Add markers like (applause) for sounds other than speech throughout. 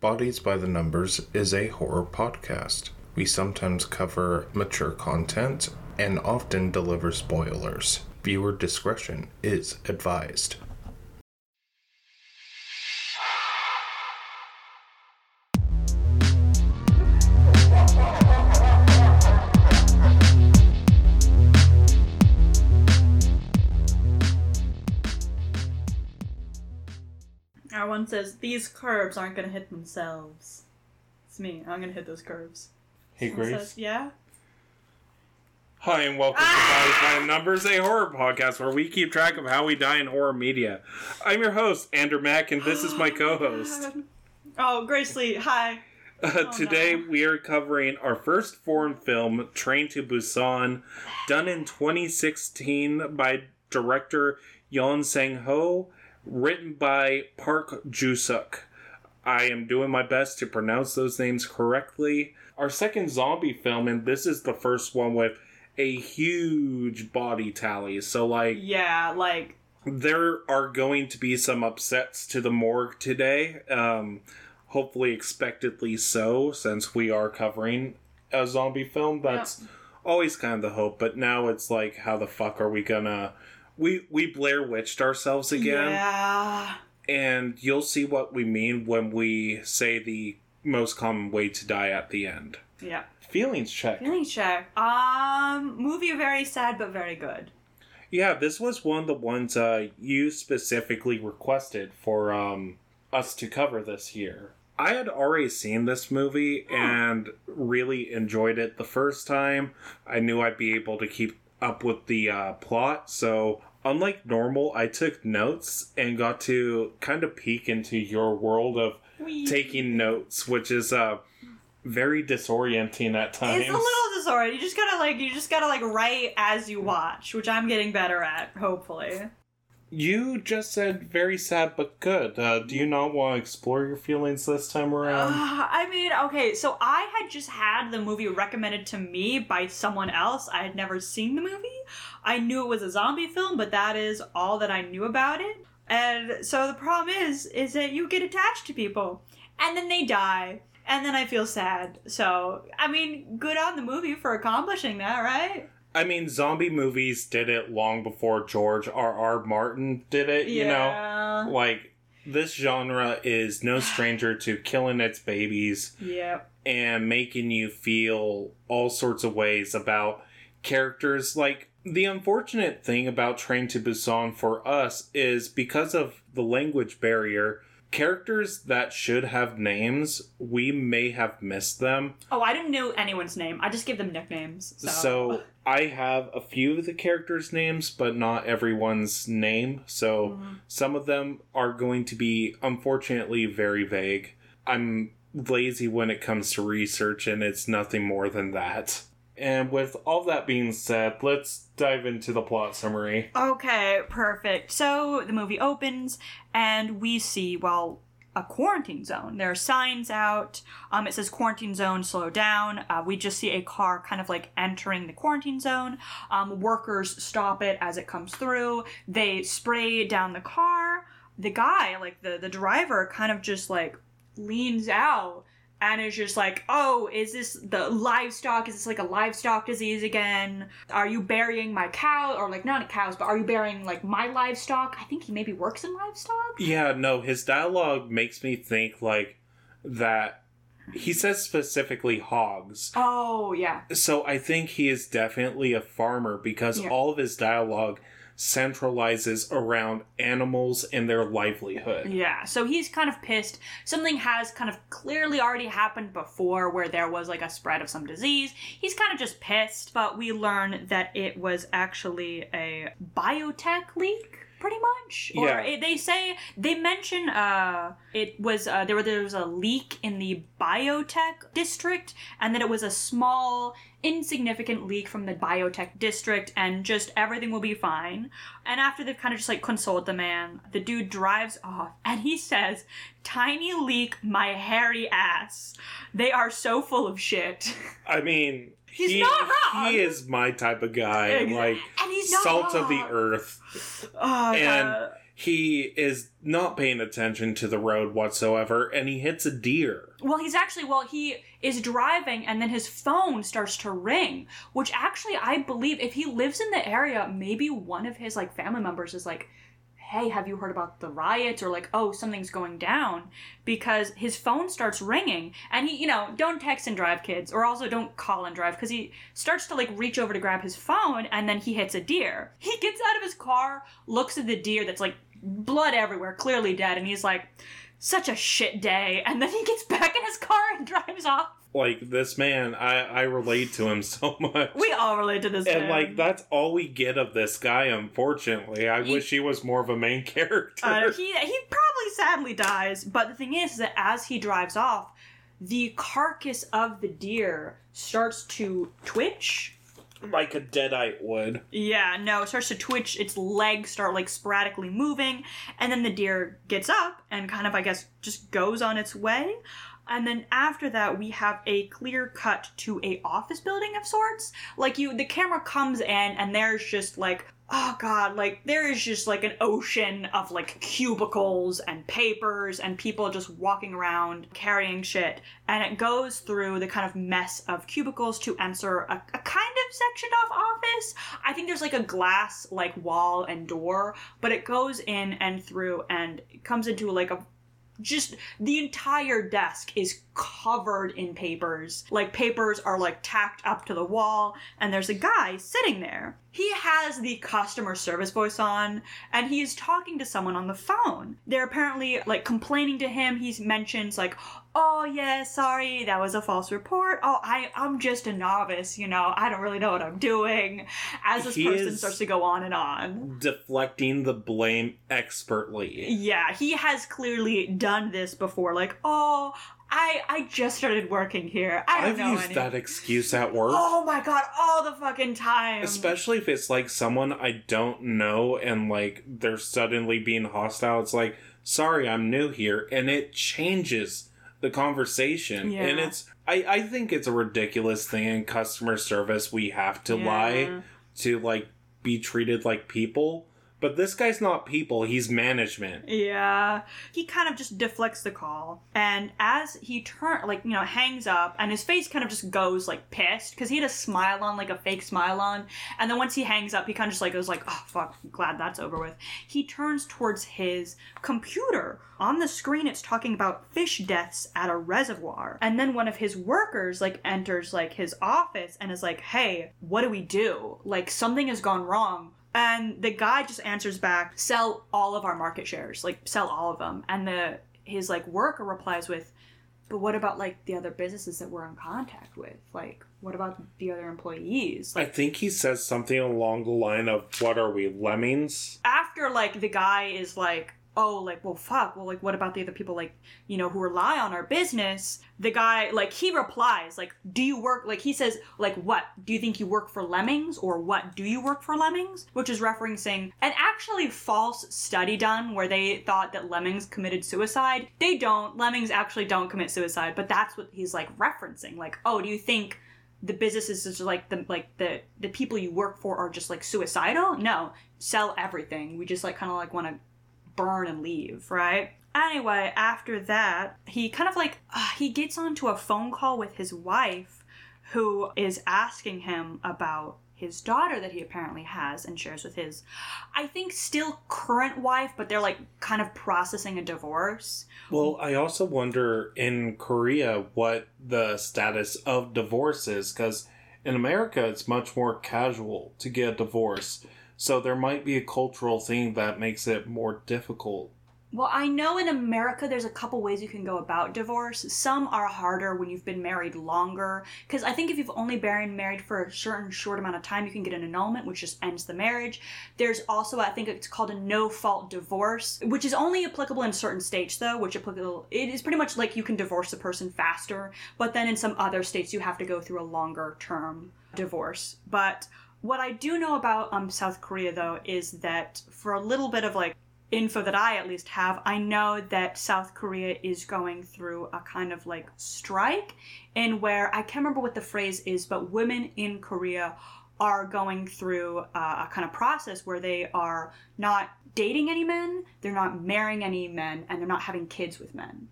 Bodies by the Numbers is a horror podcast. We sometimes cover mature content and often deliver spoilers. Viewer discretion is advised. These curves aren't gonna hit themselves. It's me. I'm gonna hit those curves. Hey, Someone Grace. says, yeah. Hi, and welcome Ah! to Bodies by the Numbers, a horror podcast where we keep track of how we die in horror media. I'm your host, Andrew Mack, and this is my co host. Oh, Grace Lee. Hi. (laughs) Uh, today, no. we are covering our first foreign film, Train to Busan, done in 2016 by director Yeon Sang-ho, written by Park Joo-suk. I am doing my best to pronounce those names correctly. Our second zombie film, and this is the first one with a huge body tally. So, like, Yeah, like there are going to be some upsets to the morgue today. Um, hopefully, expectedly so, since we are covering a zombie film. That's always kind of the hope. But now it's like, how the fuck are we gonna? We we Blair Witched ourselves again, Yeah. and you'll see what we mean when we say the most common way to die at the end. Yeah. Feelings check. Feelings check. Um, movie very sad but very good. Yeah, this was one of the ones uh, you specifically requested for um, us to cover this year. I had already seen this movie Oh. and really enjoyed it the first time. I knew I'd be able to keep up with the uh, plot, so unlike normal, I took notes and got to kind of peek into your world of Wee. taking notes, which is uh, very disorienting at times. It's a little disorienting. You just gotta like you just gotta like write as you watch, which I'm getting better at, hopefully. You just said very sad but good. Uh, do you not want to explore your feelings this time around? Uh, I mean, okay, so I had just had the movie recommended to me by someone else. I had never seen the movie. I knew it was a zombie film, but that is all that I knew about it. And so the problem is, is that you get attached to people, and then they die, and then I feel sad. So, I mean, good on the movie for accomplishing that, right? I mean, zombie movies did it long before George R. R. Martin did it, you know? Like, this genre is no stranger to killing its babies Yeah. and making you feel all sorts of ways about characters. Like, the unfortunate thing about Train to Busan for us is because of the language barrier, characters that should have names, we may have missed them. Oh, I didn't know anyone's name. I just gave them nicknames. So, So I have a few of the characters' names, but not everyone's name. So Mhm. some of them are going to be unfortunately very vague. I'm lazy when it comes to research, and it's nothing more than that. And with all that being said, let's dive into the plot summary. Okay, perfect. So the movie opens and we see, well, a quarantine zone. There are signs out. Um, it says quarantine zone, slow down. Uh, we just see a car kind of like entering the quarantine zone. Um, workers stop it as it comes through. They spray down the car. The guy, like the, the driver, kind of just like leans out and is just like, oh, is this the livestock? Is this like a livestock disease again? Are you burying my cow? Or like, not cows, but are you burying like my livestock? I think he maybe works in livestock. Yeah, no, his dialogue makes me think like that. He says specifically hogs. Oh, yeah. So I think he is definitely a farmer because Yeah. all of his dialogue centralizes around animals and their livelihood. Yeah, so he's kind of pissed. Something has kind of clearly already happened before where there was like a spread of some disease. He's kind of just pissed, but we learn that it was actually a biotech leak. Pretty much, or Yeah. it, they say they mention uh, it was uh, there, there was a leak in the biotech district, and that it was a small, insignificant leak from the biotech district, and just everything will be fine. And after they've kind of just like consoled the man, the dude drives off and he says, Tiny leak, my hairy ass. They are so full of shit. (laughs) I mean, He's he, not wrong. He is my type of guy, like and he's not salt of the earth. Oh, And God. he is not paying attention to the road whatsoever and he hits a deer. Well, he's actually, well, he is driving and then his phone starts to ring, which actually I believe if he lives in the area, maybe one of his like family members is like, hey, have you heard about the riots? Or like, oh, something's going down. Because his phone starts ringing and he, you know, don't text and drive, kids, or also don't call and drive because he starts to like reach over to grab his phone and then he hits a deer. He gets out of his car, looks at the deer that's like blood everywhere, clearly dead, and he's like, such a shit day. And then he gets back in his car and (laughs) drives off. Like this man, I I relate to him (laughs) so much. We all relate to this and man. like that's all we get of this guy. Unfortunately, I He- wish he was more of a main (laughs) character. Uh, he he probably sadly dies, but the thing is that as he drives off, the carcass of the deer starts to twitch. like a deadite would. Yeah, no, it starts to twitch. Its legs start like sporadically moving, and then the deer gets up and kind of, I guess, just goes on its way. And then after that, we have a clear cut to a office building of sorts. Like you, the camera comes in, and there's just like, oh god, like there is just like an ocean of like cubicles and papers and people just walking around carrying shit. And it goes through the kind of mess of cubicles to enter a, a kind of sectioned off office. I think there's like a glass like wall and door, but it goes in and through and comes into like a just the entire desk is covered in papers. Like papers are like tacked up to the wall and there's a guy sitting there. He has the customer service voice on and he is talking to someone on the phone. They're apparently like complaining to him. He mentions like, "Oh yeah, sorry, that was a false report. Oh, I I'm just a novice, you know. I don't really know what I'm doing." As this He person starts to go on and on. Deflecting the blame expertly. Yeah, he has clearly done this before. Like, oh, I I just started working here. I don't I've know used any- that excuse at work. Oh my god, all the fucking time. Especially if it's like someone I don't know and like they're suddenly being hostile. It's like, sorry, I'm new here. And it changes the conversation. Yeah. And it's, I, I think it's a ridiculous thing in customer service. We have to Yeah. lie to like be treated like people. But this guy's not people, he's management. Yeah. He kind of just deflects the call. And as he turn like, you know, hangs up and his face kind of just goes like pissed because he had a smile on, like a fake smile on. And then once he hangs up, he kind of just like goes like, "Oh fuck, glad that's over with." He turns towards his computer. On the screen it's talking about fish deaths at a reservoir. And then one of his workers like enters like his office and is like, "Hey, what do we do? Like something has gone wrong." And the guy just answers back, sell all of our market shares, like sell all of them. And the his like worker replies with, but what about like the other businesses that we're in contact with? Like, what about the other employees? I think he says something along the line of, What are we, lemmings? after like the guy is like, oh, like well fuck, well like what about the other people like you know who rely on our business? The guy like he replies like, do you work like he says like what? Do you think you work for lemmings or what? Do you work for lemmings? Which is referencing an actually false study done where they thought that lemmings committed suicide. They don't. Lemmings actually don't commit suicide, but that's what he's like referencing. Like, oh, do you think the businesses is like the like the the people you work for are just like suicidal? No, sell everything. We just like kind of like want to burn and leave, right? Anyway, after that, he kind of like uh, he gets onto a phone call with his wife, who is asking him about his daughter that he apparently has and shares with his, I think, still current wife, but they're like kind of processing a divorce. Well, I also wonder in Korea what the status of divorce is, because in America it's much more casual to get a divorce. So there might be a cultural thing that makes it more difficult. Well, I know in America there's a couple ways you can go about divorce. Some are harder when you've been married longer. Because I think if you've only been married for a certain short amount of time, you can get an annulment, which just ends the marriage. There's also, I think it's called a no fault divorce, which is only applicable in certain states, though, which applicable, it is pretty much like you can divorce a person faster. But then in some other states, you have to go through a longer term divorce. But what I do know about um, South Korea, though, is that for a little bit of like info that I at least have, I know that South Korea is going through a kind of like strike, and where I can't remember what the phrase is, but women in Korea are going through uh, a kind of process where they are not dating any men, they're not marrying any men, and they're not having kids with men.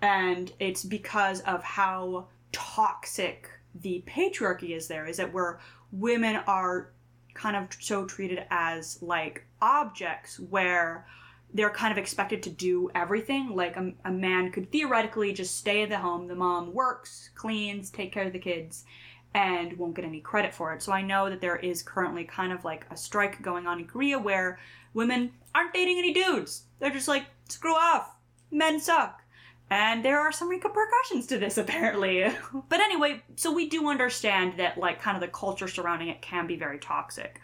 And it's because of how toxic the patriarchy is there, is that where women are kind of so treated as like objects where they're kind of expected to do everything. Like a, a man could theoretically just stay at the home, the mom works, cleans, take care of the kids, and won't get any credit for it. So I know that there is currently kind of like a strike going on in Korea where women aren't dating any dudes. They're just like, screw off. Men suck. And there are some repercussions to this (laughs) apparently. but anyway, so we do understand that like kind of the culture surrounding it can be very toxic.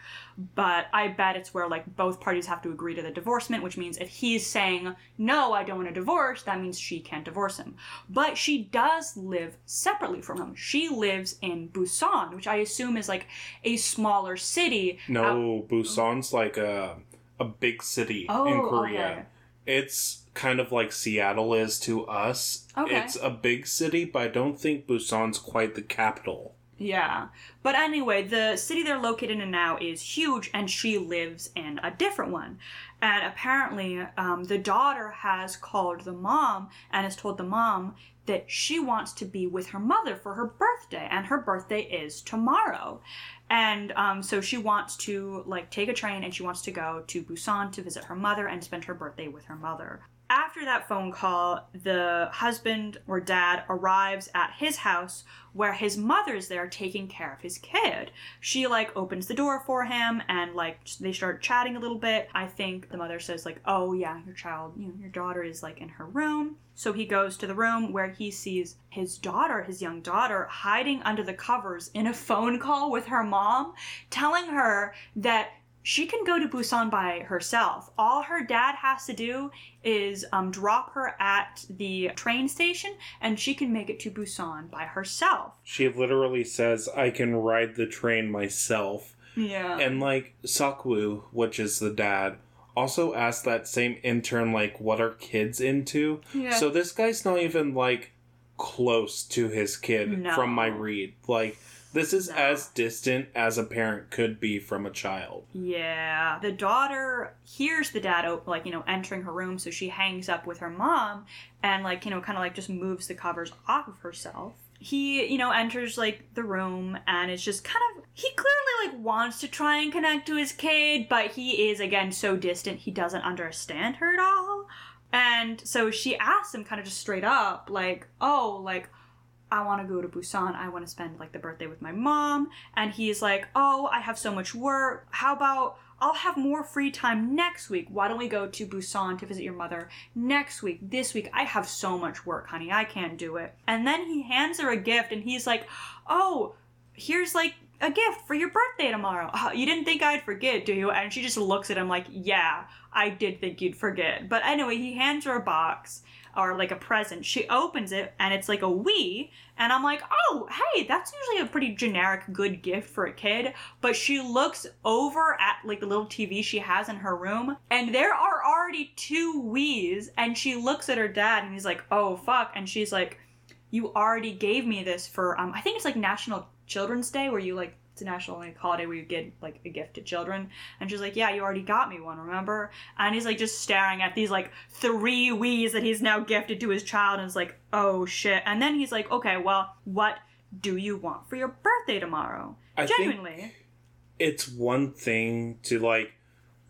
But I bet it's where like both parties have to agree to the divorcement, which means if he's saying, no, I don't want a divorce, that means she can't divorce him. But she does live separately from him. She lives in Busan, which I assume is like a smaller city. No, Busan's like a a big city Oh, in Korea. okay. It's kind of like Seattle is to us. Okay. It's a big city, but I don't think Busan's quite the capital. Yeah. But anyway, the city they're located in now is huge, and she lives in a different one. And apparently, um, the daughter has called the mom and has told the mom that she wants to be with her mother for her birthday, and her birthday is tomorrow. And um, so she wants to like take a train and she wants to go to Busan to visit her mother and spend her birthday with her mother. After that phone call, the husband or dad arrives at his house where his mother's there taking care of his kid. She like opens the door for him and like they start chatting a little bit. I think the mother says like, "Oh yeah, your child, you know, your daughter is like in her room." So he goes to the room where he sees his daughter, his young daughter, hiding under the covers in a phone call with her mom, telling her that she can go to Busan by herself. All her dad has to do is um, drop her at the train station, and she can make it to Busan by herself. She literally says, I can ride the train myself. Yeah. And like Seok-Woo, which is the dad, also asked that same intern like what are kids into. Yeah. So this guy's not even like close to his kid No. from my read. Like this is No. as distant as a parent could be from a child. Yeah. The daughter hears the dad, like, you know, entering her room, so she hangs up with her mom and, like, you know, kind of like just moves the covers off of herself. He, you know, enters, like, the room and is just kind of. He clearly, like, wants to try and connect to his kid, but he is, again, so distant, he doesn't understand her at all. And so she asks him kind of just straight up, like, oh, like, I want to go to Busan. I want to spend like the birthday with my mom. And he's like, Oh, I have so much work. How about I'll have more free time next week? Why don't we go to Busan to visit your mother next week? This week, I have so much work, honey. I can't do it. And then he hands her a gift and he's like, Oh, here's like a gift for your birthday tomorrow. (laughs) You didn't think I'd forget, do you? And she just looks at him like, Yeah, I did think you'd forget. But anyway, he hands her a box or like a present. She opens it and it's like a Wii, and I'm like, oh, hey, that's usually a pretty generic good gift for a kid. But she looks over at like the little TV she has in her room, and there are already two Wii's, and she looks at her dad and he's like, oh fuck, and she's like, you already gave me this for um, I think it's like National Children's Day where you like it's a national like holiday where you get like a gift to children. And she's like yeah you already got me one remember? And he's like just staring at these like three Wii's that he's now gifted to his child and is like oh shit. And then he's like okay well what do you want for your birthday tomorrow? I genuinely. It's one thing to like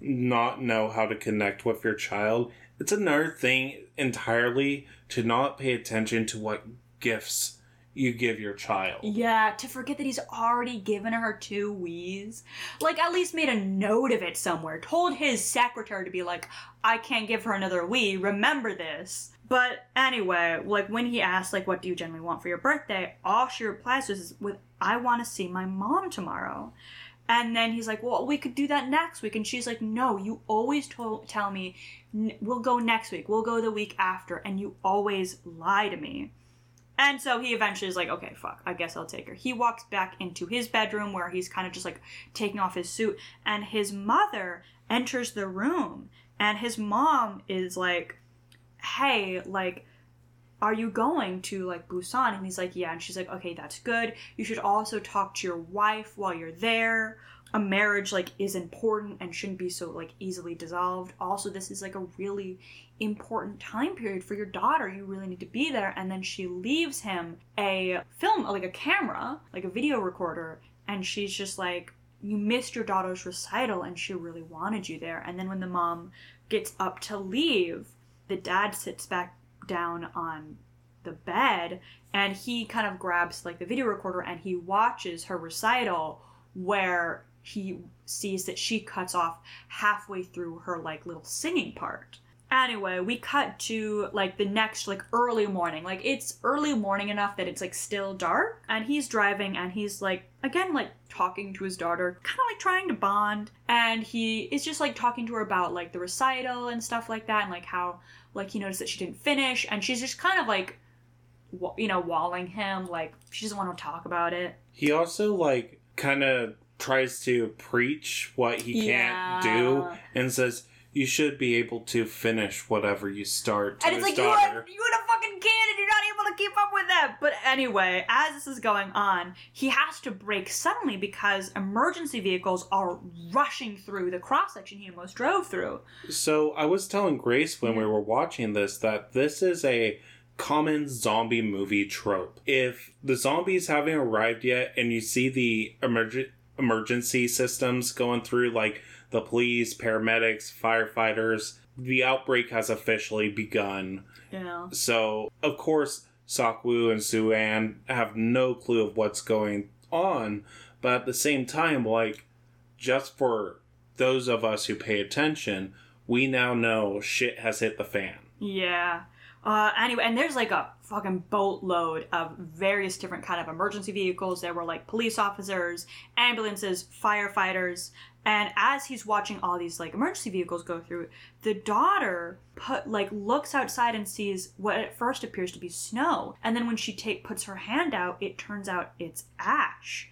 not know how to connect with your child. It's another thing entirely to not pay attention to what gifts you give your child. Yeah, to forget that he's already given her two Wiis. Like, at least made a note of it somewhere. Told his secretary to be like, I can't give her another Wii, remember this. But anyway, like, when he asked, like, what do you generally want for your birthday? All she replies to is with, I want to see my mom tomorrow. And then he's like, well, we could do that next week. And she's like, no, you always to- tell me, "N- we'll go next week, we'll go the week after, and you always lie to me. And so he eventually is like, okay, fuck, I guess I'll take her. He walks back into his bedroom where he's kind of just like taking off his suit, and his mother enters the room, and his mom is like, hey, like, are you going to like Busan? And he's like, yeah. And she's like, okay, that's good. You should also talk to your wife while you're there. A marriage like is important and shouldn't be so like easily dissolved. Also, this is like a really important time period for your daughter. You really need to be there. And then she leaves him a film, like a camera, like a video recorder, and she's just like, you missed your daughter's recital and she really wanted you there. And then when the mom gets up to leave, the dad sits back down on the bed and he kind of grabs like the video recorder and he watches her recital where he sees that she cuts off halfway through her like little singing part. Anyway, we cut to like the next like early morning. Like it's early morning enough that it's like still dark and he's driving and he's like again like talking to his daughter, kind of like trying to bond and he is just like talking to her about like the recital and stuff like that and like how like he noticed that she didn't finish and she's just kind of like you know walling him like she doesn't want to talk about it. He also like kind of tries to preach what he can't do and says you should be able to finish whatever you start to and it's like you daughter. you are a fucking kid and you're not able to keep up with them. But anyway, as this is going on, he has to brake suddenly because emergency vehicles are rushing through the cross section he almost drove through. So I was telling Grace when we were watching this that this is a common zombie movie trope. If the zombies haven't arrived yet and you see the emerg- emergency systems going through like the police, paramedics, firefighters, the outbreak has officially begun. Know. So, of course, Seok-Woo and Suan have no clue of what's going on, but at the same time, like, just for those of us who pay attention, we now know shit has hit the fan. Yeah. Uh, anyway, and there's like a fucking boatload of various different kind of emergency vehicles. There were like police officers, ambulances, firefighters, and as he's watching all these like emergency vehicles go through, the daughter put like looks outside and sees what at first appears to be snow, and then when she take puts her hand out, it turns out it's ash.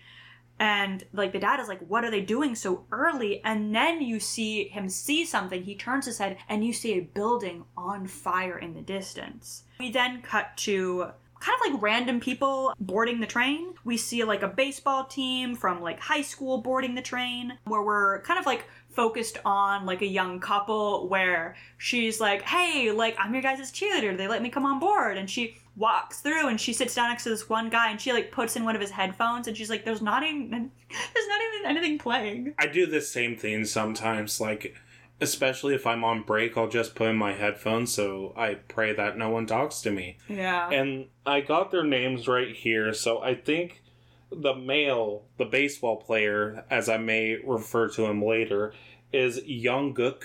And like the dad is like, what are they doing so early? And then you see him see something. He turns his head and you see a building on fire in the distance. We then cut to kind of like random people boarding the train. We see like a baseball team from like high school boarding the train where we're kind of like focused on like a young couple where she's like, "Hey, like I'm your guys' cheerleader. They let me come on board." And she walks through and she sits down next to this one guy and she like puts in one of his headphones and she's like, "There's not even there's not even anything playing." I do the same thing sometimes, like, especially if I'm on break, I'll just put in my headphones so I pray that no one talks to me. Yeah. And I got their names right here, so I think the male, the baseball player, as I may refer to him later, is Younggook,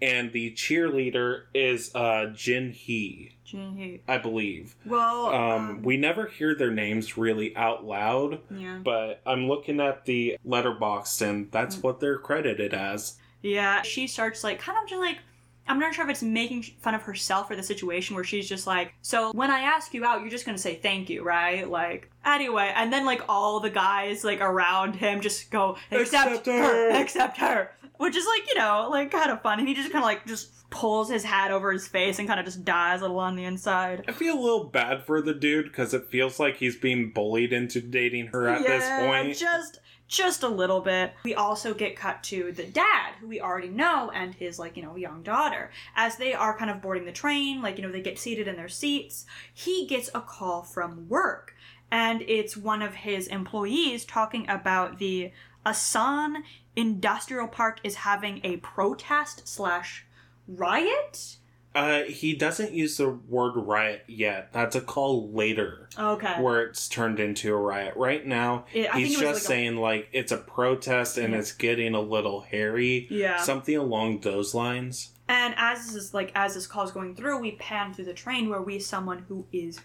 and the cheerleader is uh, Jin Hee, Jin-hee. I believe. Well, Um, we never hear their names really out loud, yeah. but I'm looking at the Letterboxd, and that's what they're credited as. Yeah, she starts like kind of just like I'm not sure if it's making fun of herself or the situation where she's just like, so when I ask you out, you're just gonna say thank you, right? Like, anyway, and then like all the guys like around him just go, accept, Accept her, her." accept her, which is like you know like kind of fun, and he just kind of like just pulls his hat over his face and kind of just dies a little on the inside. I feel a little bad for the dude because it feels like he's being bullied into dating her at this Yeah, point. Just just a little bit. We also get cut to the dad, who we already know, and his like, you know, young daughter. As they are kind of boarding the train, like, you know, they get seated in their seats, he gets a call from work. And it's one of his employees talking about the Asan Industrial Park is having a protest slash riot. Uh, he doesn't use the word riot yet. That's a call later Okay. where it's turned into a riot. Right now, It- he's think it was just like a- saying like it's a protest and Yeah. it's getting a little hairy. Yeah. Something along those lines. And as this is like as this call is going through, we pan through the train where we someone who is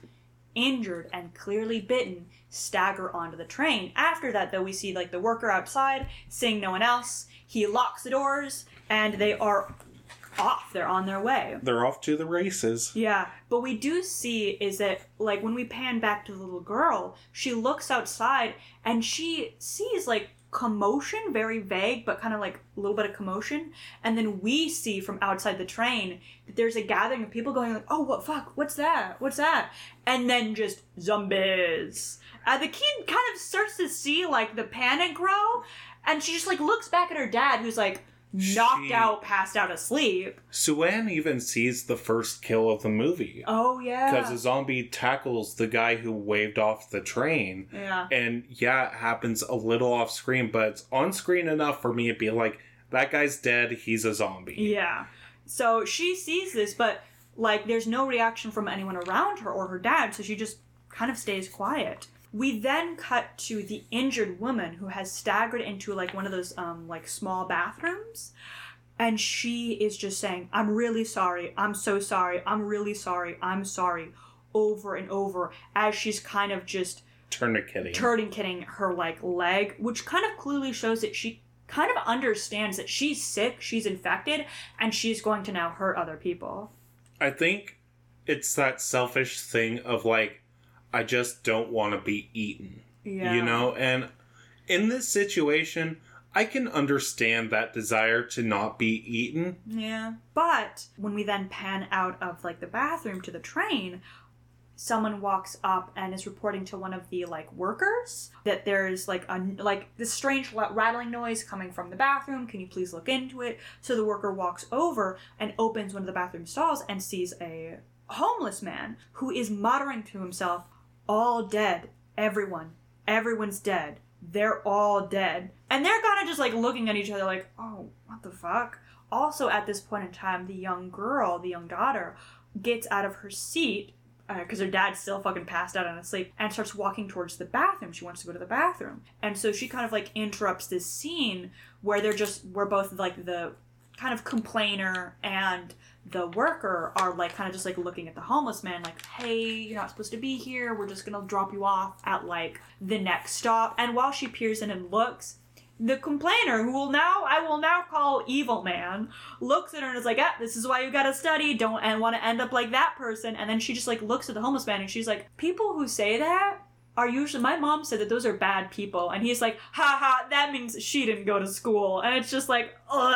injured and clearly bitten stagger onto the train. After that, though, we see like the worker outside, seeing no one else. He locks the doors, and they are off. They're on their way. They're off to the races. Yeah, but we do see is that like when we pan back to the little girl, she looks outside and she sees like commotion, very vague, but kind of like a little bit of commotion. And then we see from outside the train that there's a gathering of people going like, "Oh, what fuck? What's that? What's that?" And then just zombies. And the kid kind of starts to see like the panic grow, and she just like looks back at her dad, who's like knocked She- out, passed out asleep. Suan even sees the first kill of the movie Oh yeah. because a zombie tackles the guy who waved off the train. yeah. And yeah, it happens a little off screen, but it's on screen enough for me to be like, that guy's dead, he's a zombie. Yeah. So she sees this, but like there's no reaction from anyone around her or her dad, so she just kind of stays quiet. We then cut to the injured woman who has staggered into like one of those um like small bathrooms and she is just saying, "I'm really sorry. I'm so sorry. I'm really sorry. I'm sorry." over and over as she's kind of just Tourniqueting. tourniqueting her like leg, which kind of clearly shows that she kind of understands that she's sick, she's infected, and she's going to now hurt other people. I think it's that selfish thing of like, I just don't want to be eaten. Yeah. You know? And in this situation, I can understand that desire to not be eaten. Yeah. But when we then pan out of like the bathroom to the train, someone walks up and is reporting to one of the like workers that there's like a like this strange rattling noise coming from the bathroom. Can you please look into it? So the worker walks over and opens one of the bathroom stalls and sees a homeless man who is muttering to himself, "All dead. Everyone. Everyone's dead. They're all dead." And they're kind of just like looking at each other like, "Oh, what the fuck?" also at this point in time the young girl the young daughter gets out of her seat uh, because her dad's still fucking passed out and asleep and starts walking towards the bathroom she wants to go to the bathroom and so she kind of like interrupts this scene where they're just where both like the kind of complainer and the worker are like kind of just like looking at the homeless man like hey you're not supposed to be here we're just gonna drop you off at like the next stop and while she peers in and looks the complainer, who will now I will now call evil man, looks at her and is like, "Ah, this is why you gotta study. Don't and want to end up like that person." And then she just like looks at the homeless man and she's like, "People who say that are usually my mom said that those are bad people." And he's like, "Ha ha, that means she didn't go to school." And it's just like, ugh.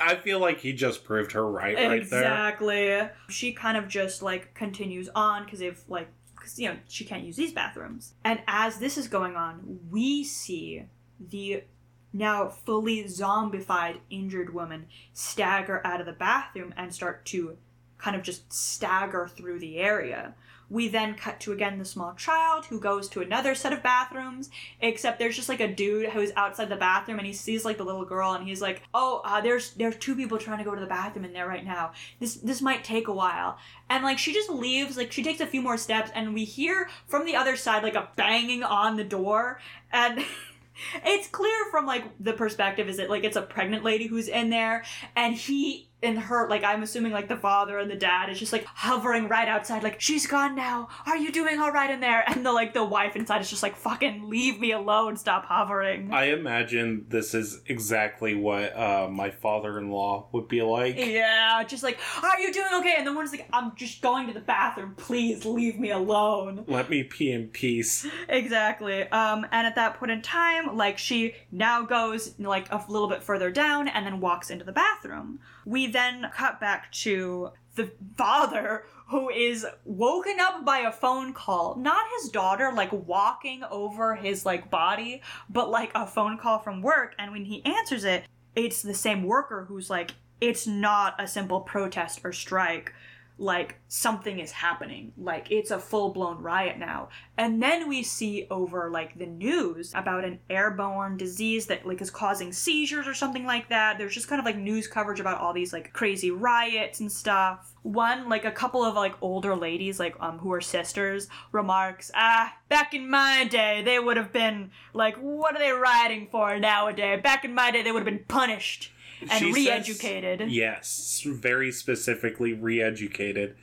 I feel like he just proved her right right there. exactly. She kind of just like continues on because they've like, because you know she can't use these bathrooms. And as this is going on, we see the now fully zombified injured woman stagger out of the bathroom and start to kind of just stagger through the area. We then cut to again the small child who goes to another set of bathrooms, except there's just like a dude who's outside the bathroom and he sees like the little girl and he's like, "Oh, uh, there's there's two people trying to go to the bathroom in there right now. This this might take a while." And like she just leaves, like she takes a few more steps and we hear from the other side like a banging on the door and (laughs) it's clear from like the perspective is it like it's a pregnant lady who's in there and he and her like i'm assuming like the father and the dad is just like hovering right outside like she's gone now are you doing all right in there and the like the wife inside is just like fucking leave me alone stop hovering I imagine this is exactly what uh, my father-in-law would be like. yeah just like are you doing okay and the one's like i'm just going to the bathroom please leave me alone Let me pee in peace. Exactly. Um, and at that point in time, like she now goes like a little bit further down and then walks into the bathroom. We then cut back to the father who is woken up by a phone call. Not his daughter like walking over his like body, but like a phone call from work. And when he answers it, it's the same worker who's like, it's not a simple protest or strike like something is happening. Like it's a full-blown riot now. And then we see over like the news about an airborne disease that like is causing seizures or something like that. There's just kind of like news coverage about all these like crazy riots and stuff. One like a couple of like older ladies like um who are sisters remarks ah back in my day they would have been like what are they rioting for nowadays? Back in my day they would have been punished and re-educated Yes, very specifically re-educated.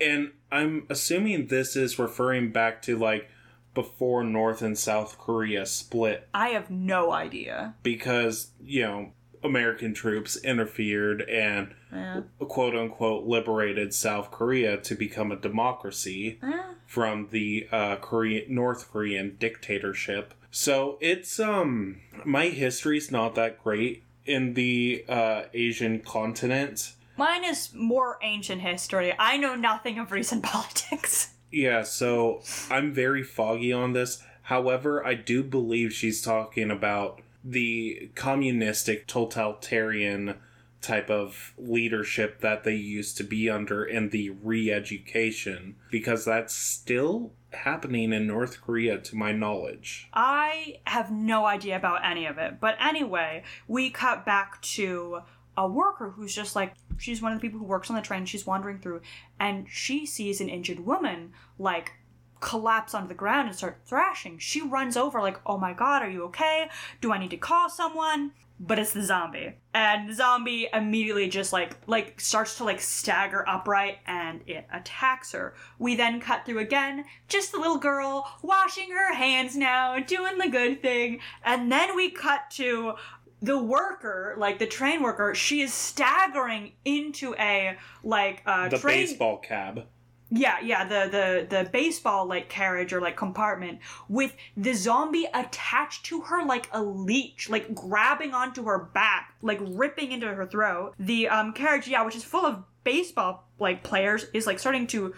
And I'm assuming this is referring back to like before North and South Korea split I have no idea. because, you know, American troops interfered and Yeah. quote unquote liberated South Korea to become a democracy Eh. from the uh, Korean North Korean dictatorship. So it's um my history's not that great in the uh Asian continent. Mine is more ancient history. I know nothing of recent (laughs) politics. Yeah, so I'm very foggy on this. However, I do believe she's talking about the communistic totalitarian type of leadership that they used to be under and the re-education because that's still happening in North Korea to my knowledge. I have no idea about any of it. But anyway, we cut back to a worker who's just like she's one of the people who works on the train she's wandering through and she sees an injured woman like collapse onto the ground and start thrashing she runs over like oh my god are you okay do i need to call someone but it's the zombie. And the zombie immediately just like like starts to like stagger upright and it attacks her. We then cut through again just the little girl washing her hands now doing the good thing. And then we cut to the worker, like the train worker, she is staggering into a like uh The train baseball cab. Yeah, yeah, the the the baseball like carriage or like compartment with the zombie attached to her like a leech, like grabbing onto her back, like ripping into her throat. The um carriage, yeah, which is full of baseball like players, is like starting to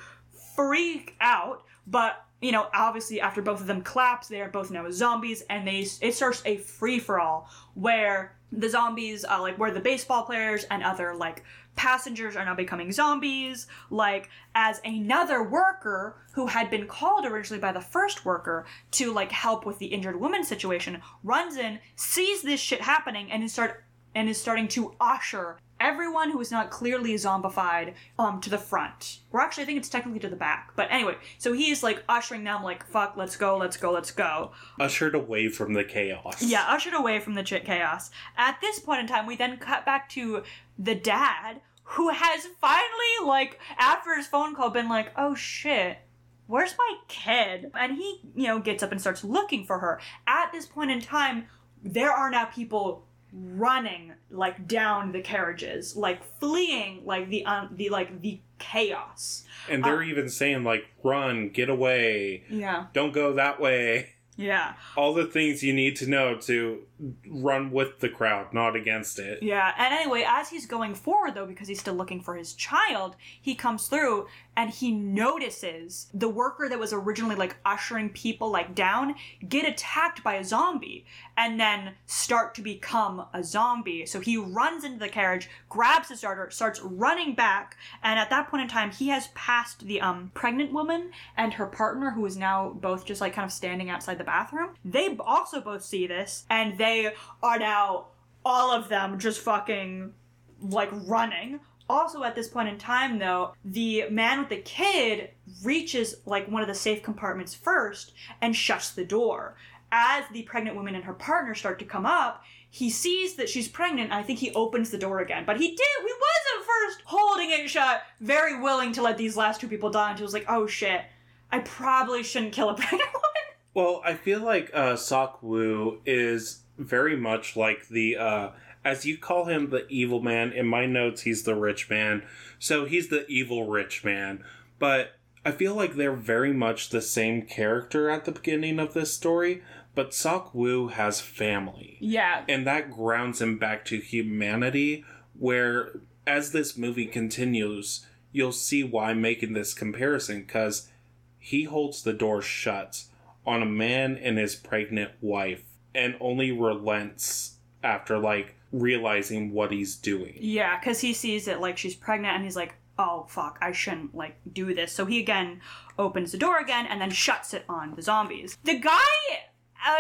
freak out, but you know, obviously after both of them collapse, they are both now zombies, and they it starts a free for all where the zombies, uh, like where the baseball players and other like passengers are now becoming zombies. Like as another worker who had been called originally by the first worker to like help with the injured woman situation runs in, sees this shit happening, and is start and is starting to usher everyone who is not clearly zombified um to the front. Or actually I think it's technically to the back. But anyway, so he is like ushering them like fuck, let's go, let's go, let's go. Ushered away from the chaos. Yeah, ushered away from the ch- chaos. At this point in time, we then cut back to the dad who has finally like after his phone call been like, "Oh shit, where's my kid?" And he, you know, gets up and starts looking for her. At this point in time, there are now people running like down the carriages, like fleeing like the um, the like the chaos. And they're even saying like run, get away, Yeah. don't go that way. Yeah. All the things you need to know to run with the crowd, not against it. Yeah, and anyway, as he's going forward though, because he's still looking for his child, he comes through and he notices the worker that was originally like ushering people like down get attacked by a zombie and then start to become a zombie. So he runs into the carriage, grabs the starter, starts running back, and at that point in time, he has passed the um pregnant woman and her partner, who is now both just like kind of standing outside the bathroom. They also both see this, and they are now all of them just fucking like running. Also, at this point in time, though, the man with the kid reaches like one of the safe compartments first and shuts the door. As the pregnant woman and her partner start to come up, he sees that she's pregnant. And I think he opens the door again, but he did. He was at first holding it shut, very willing to let these last two people die. Until he was like, "Oh shit, I probably shouldn't kill a (laughs) pregnant woman." Well, I feel like uh, Seok-Woo is very much like the, uh, as you call him, the evil man. In my notes, he's the rich man. So he's the evil rich man. But I feel like they're very much the same character at the beginning of this story. But Seok-Woo has family. Yeah, And that grounds him back to humanity, where as this movie continues, you'll see why I'm making this comparison, because he holds the door shut on a man and his pregnant wife and only relents after like realizing what he's doing. Yeah, because he sees it like she's pregnant and he's like, oh fuck, I shouldn't like do this. So he again opens the door again and then shuts it on the zombies. The guy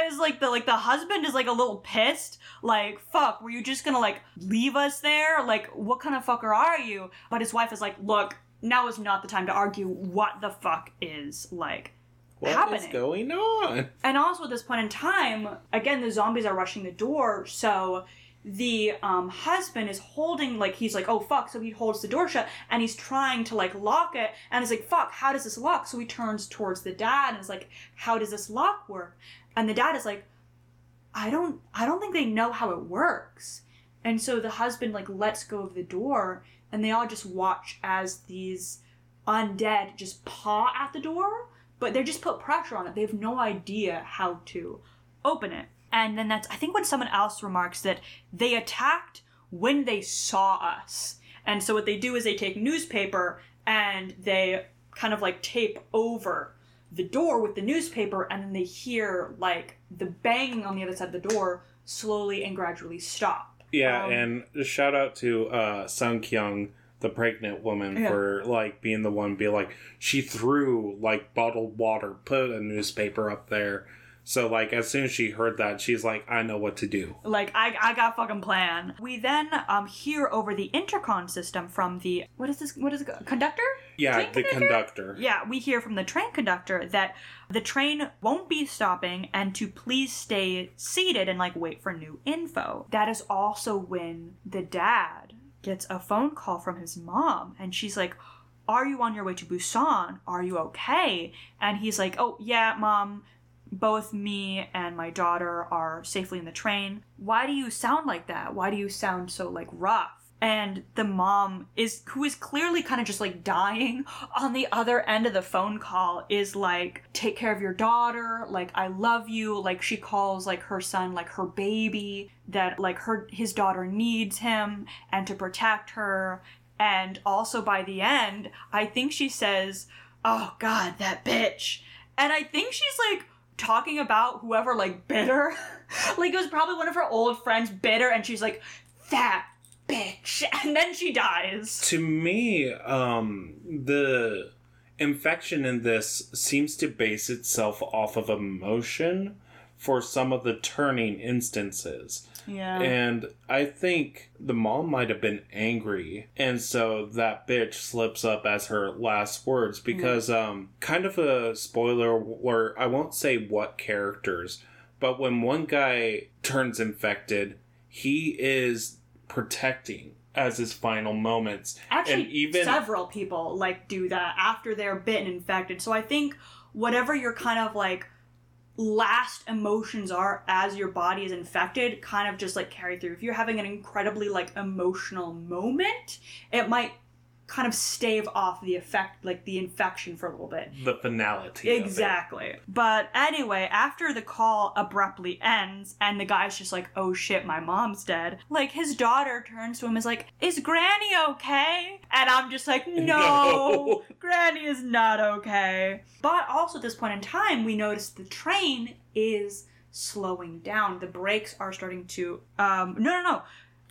is like the like the husband is like a little pissed. Like fuck, were you just gonna like leave us there? Like what kind of fucker are you? But his wife is like, look, now is not the time to argue what the fuck is like What is happening. going on? And also at this point in time, again, the zombies are rushing the door, so the um, husband is holding like he's like oh fuck so he holds the door shut and he's trying to like lock it and he's like fuck how does this lock? So he turns towards the dad and is like how does this lock work? And the dad is like i don't i don't think they know how it works. And so the husband like lets go of the door and they all just watch as these undead just paw at the door but they just put pressure on it. They have no idea how to open it. And then that's, I think, when someone else remarks that they attacked when they saw us. And so what they do is they take newspaper and they kind of like tape over the door with the newspaper, and then they hear like the banging on the other side of the door slowly and gradually stop. Yeah, Um, and shout out to uh, Sung Kyung, the pregnant woman, Yeah. for like being the one be like she threw like bottled water, put a newspaper up there. So like as soon as she heard that, she's like, I know what to do. Like I, I got fucking plan. We then um hear over the intercom system from the what is this? What is it? Conductor? Yeah, Train the conductor? conductor. Yeah, we hear from the train conductor that the train won't be stopping and to please stay seated and like wait for new info. That is also when the dad gets a phone call from his mom and she's like, Are you on your way to Busan? Are you okay? And he's like, Oh, yeah, mom. Both me and my daughter are safely in the train. Why do you sound like that? Why do you sound so like rough? and the mom is who is clearly kind of just like dying (laughs) on the other end of the phone call is like take care of your daughter like i love you like she calls like her son like her baby that like her his daughter needs him and to protect her and also by the end i think she says oh god that bitch and i think she's like talking about whoever like bit her (laughs) like it was probably one of her old friends bit her and she's like that bitch. (laughs) And then she dies. To me, um, the infection in this seems to base itself off of emotion for some of the turning instances. Yeah. And I think the mom might have been angry, and so that bitch slips up as her last words because, um, kind of a spoiler, or I won't say what characters, but when one guy turns infected, he is protecting as his final moments. actually and even several people like do that after they're bitten infected. So i think whatever you're kind of like last emotions are as your body is infected kind of just like carry through. If you're having an incredibly like emotional moment it might kind of stave off the effect like the infection for a little bit the finality. Exactly. But anyway, after the call abruptly ends and the guy's just like, oh shit, my mom's dead, like his daughter turns to him and is like, is Granny okay? And I'm just like, (laughs) no, No. Granny is not okay. But also at this point in time, we notice the train is slowing down. The brakes are starting to, um, no, no, no.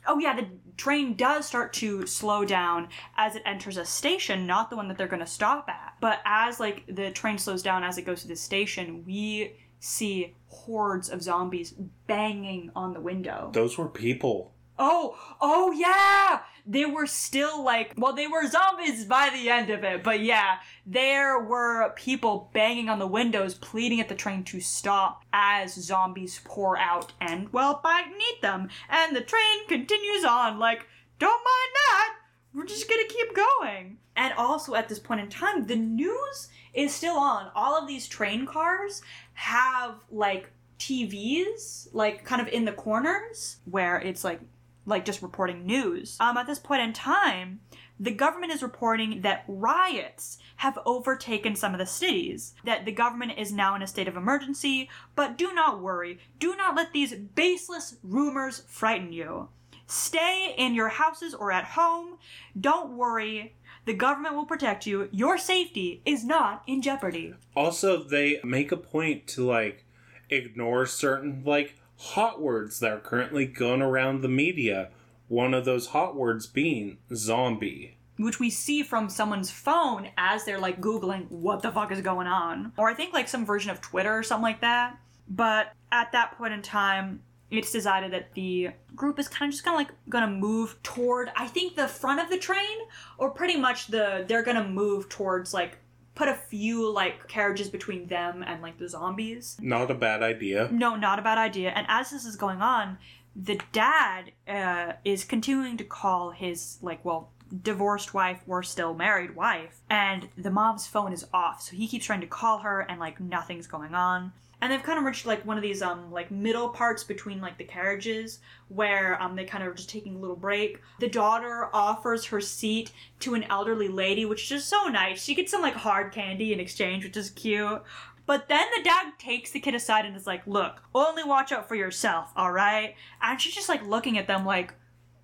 Oh yeah, the train does start to slow down as it enters a station, not the one that they're going to stop at. But as like the train slows down as it goes to the station, we see hordes of zombies banging on the window. Those were people. Oh, oh yeah. They were still like, well, they were zombies by the end of it, but yeah, there were people banging on the windows, pleading at the train to stop as zombies pour out and, well, bite and eat them. And the train continues on, like, don't mind that. We're just gonna keep going. And also at this point in time, the news is still on. All of these train cars have like TVs, like kind of in the corners where it's like like just reporting news. Um, at this point in time, the government is reporting that riots have overtaken some of the cities, that the government is now in a state of emergency, but do not worry. Do not let these baseless rumors frighten you. Stay in your houses or at home. Don't worry. The government will protect you. Your safety is not in jeopardy. Also, they make a point to like ignore certain like hot words that are currently going around the media. One of those hot words being zombie. which we see from someone's phone as they're like googling what the fuck is going on or i think like some version of twitter or something like that but at that point in time it's decided that the group is kind of just kind of like gonna move toward i think the front of the train or pretty much the they're gonna move towards like put a few like carriages between them and like the zombies Not a bad idea. no, not a bad idea. And as this is going on, the dad uh, is continuing to call his like well divorced wife or still married wife, and the mom's phone is off. So he keeps trying to call her, and like nothing's going on. And they've kind of reached like one of these um like middle parts between like the carriages where um they kind of are just taking a little break. The daughter offers her seat to an elderly lady, which is just so nice. She gets some like hard candy in exchange, which is cute. But then the dad takes the kid aside and is like, "Look, only watch out for yourself, all right?" And she's just like looking at them like,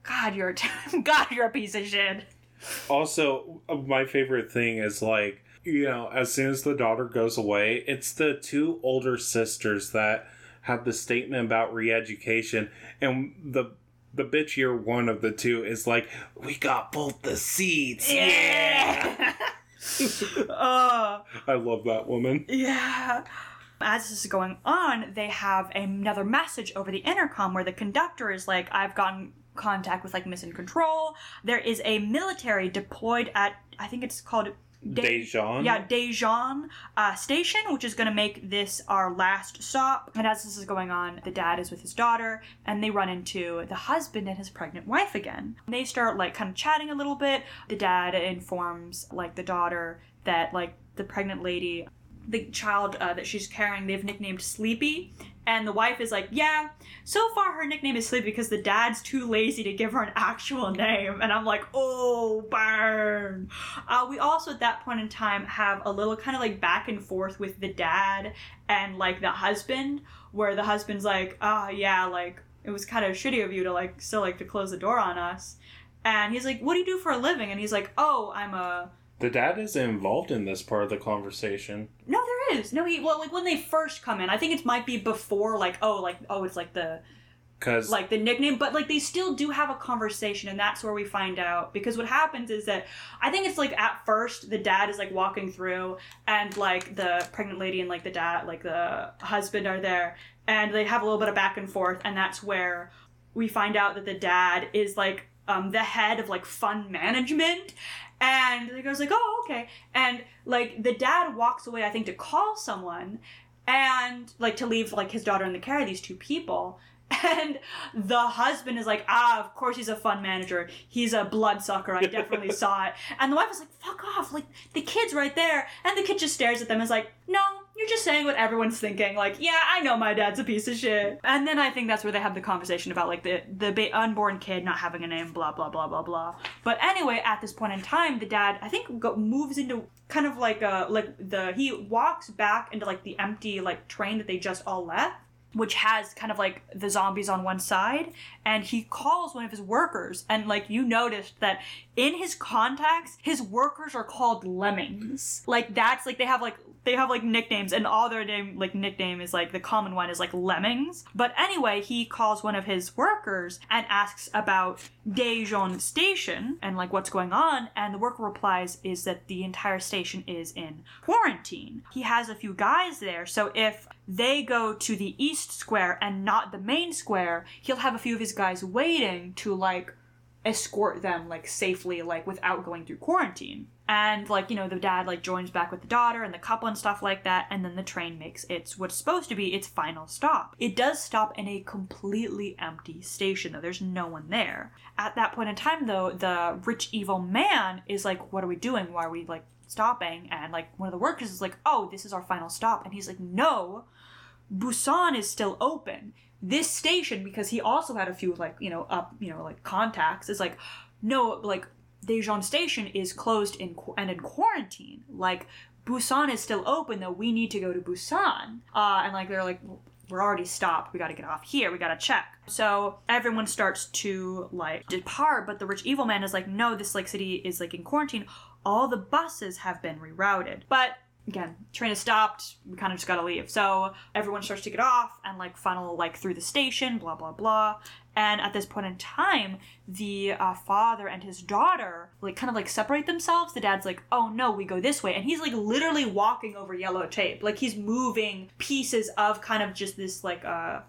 "God, you're a t- (laughs) God, you're a piece of shit." Also, uh, my favorite thing is like, you know, as soon as the daughter goes away, it's the two older sisters that have the statement about re-education, and the the bitchier one of the two is like, "We got both the seats." Yeah. (laughs) uh, I love that woman. Yeah. As this is going on, they have another message over the intercom where the conductor is like, I've gotten contact with like Mission Control. There is a military deployed at, I think it's called Daejeon? Yeah, Daejeon uh, station, which is going to make this our last stop. And as this is going on, the dad is with his daughter, and they run into the husband and his pregnant wife again. And They start like kind of chatting a little bit. The dad informs like the daughter that like the pregnant lady the child uh, that she's carrying they've nicknamed sleepy and the wife is like yeah so far her nickname is sleepy because the dad's too lazy to give her an actual name. And i'm like oh burn. Uh, we also at that point in time have a little kind of like back and forth with the dad and like the husband where the husband's like oh yeah like it was kind of shitty of you to like still like to close the door on us. And he's like what do you do for a living? And he's like oh i'm a The dad is involved in this part of the conversation. No, there is. No, he well, like when they first come in, I think it might be before, like oh, like oh, it's like the Because like the nickname, but like they still do have a conversation, and that's where we find out because what happens is that I think it's like at first the dad is like walking through, and like the pregnant lady and like the dad, like the husband are there, and they have a little bit of back and forth, and that's where we find out that the dad is like um, the head of like fund management and the guy's like oh okay. And like the dad walks away i think to call someone and like to leave like his daughter in the care of these two people. (laughs) And the husband is like ah of course he's a fund manager. He's a bloodsucker i definitely (laughs) saw it. And the wife is like fuck off. Like the kid's right there. And the kid just stares at them and is like no you're just saying what everyone's thinking. Like yeah i know my dad's a piece of shit. And then i think that's where they have the conversation about like the the ba- unborn kid not having a name blah blah blah blah blah. But anyway at this point in time the dad i think go, moves into kind of like a like the he walks back into like the empty like train that they just all left which has kind of like the zombies on one side. And he calls one of his workers. And like you noticed that in his contacts his workers are called lemmings. Like that's like they have like they have like nicknames and all their name like nickname is like the common one is like lemmings. But anyway he calls one of his workers and asks about Daejeon station and like what's going on and the worker replies is that the entire station is in quarantine. He has a few guys there so if they go to the east square and not the main square he'll have a few of his guys waiting to like escort them like safely like without going through quarantine and like you know the dad like joins back with the daughter and the couple and stuff like that and then the train makes its what's supposed to be its final stop. It does stop in a completely empty station though. There's no one there. At that point in time though the rich evil man is like what are we doing? Why are we like stopping? And like one of the workers is like oh this is our final stop. And he's like no busan is still open. This station because he also had a few like you know up you know like contacts is like no like Daejeon Station is closed in qu- and in quarantine. Like Busan is still open though. We need to go to Busan. Uh, and like they're like we're already stopped. We got to get off here. We got to check. So everyone starts to like depart, but the rich evil man is like, no, this like city is like in quarantine. All the buses have been rerouted, but again, train is stopped. We kind of just gotta leave. So everyone starts to get off and like funnel like through the station, blah blah blah. And at this point in time, the uh, father and his daughter like kind of like separate themselves. The dad's like, "Oh no, we go this way," and he's like literally walking over yellow tape, like he's moving pieces of kind of just this like uh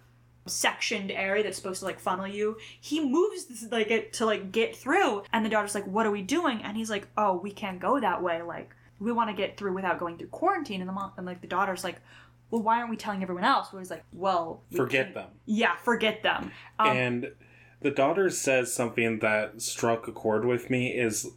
sectioned area that's supposed to like funnel you. He moves this, like it to like get through, and the daughter's like, "What are we doing?" And he's like, "Oh, we can't go that way. Like we want to get through without going through quarantine." And the mom and like the daughter's like, "Well, why aren't we telling everyone else?" Where he's like, "Well, we forget them. Yeah, forget them." Um, and the daughter says something that struck a chord with me is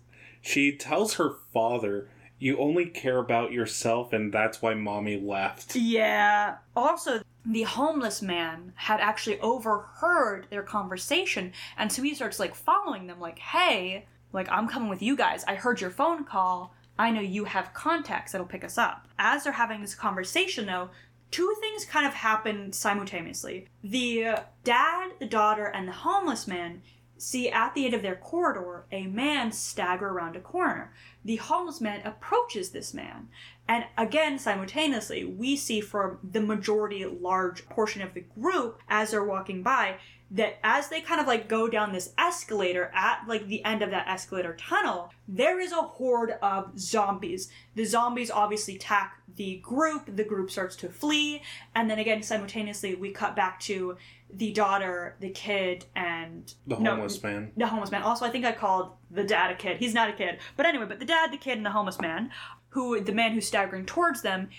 she tells her father you only care about yourself and that's why mommy left Yeah. Also, the homeless man had actually overheard their conversation, and so he starts like following them, like, "Hey, like I'm coming with you guys. I heard your phone call." I know you have contacts that'll pick us up. As they're having this conversation, though, two things kind of happen simultaneously. The dad, the daughter, and the homeless man see at the end of their corridor a man stagger around a corner. The homeless man approaches this man. And again, simultaneously, we see from the majority large portion of the group as they're walking by that as they kind of like go down this escalator at like the end of that escalator tunnel, there is a horde of zombies. The zombies obviously attack the group, the group starts to flee, and then again simultaneously we cut back to the daughter, the kid, and The no, homeless man. the homeless man. Also, I think I called the dad a kid. He's not a kid. But anyway, but the dad, the kid, and the homeless man, who the man who's staggering towards them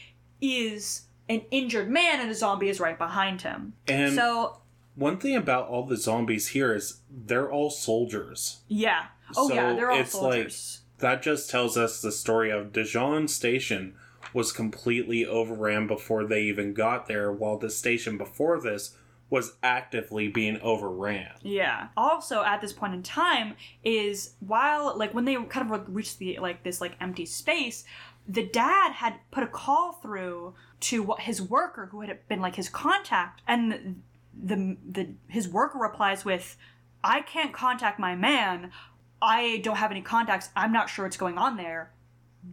is an injured man and a zombie is right behind him. And so one thing about all the zombies here is they're all soldiers. yeah. Oh So yeah, they're all it's like- soldiers. That just tells us the story of Daejeon Station was completely overran before they even got there, while the station before this was actively being overran. Yeah. Also, at this point in time, is while like when they kind of like, reached the like this like empty space, the dad had put a call through to what his worker who had been like his contact, and the the his worker replies with, "I can't contact my man. I don't have any contacts. I'm not sure what's going on there."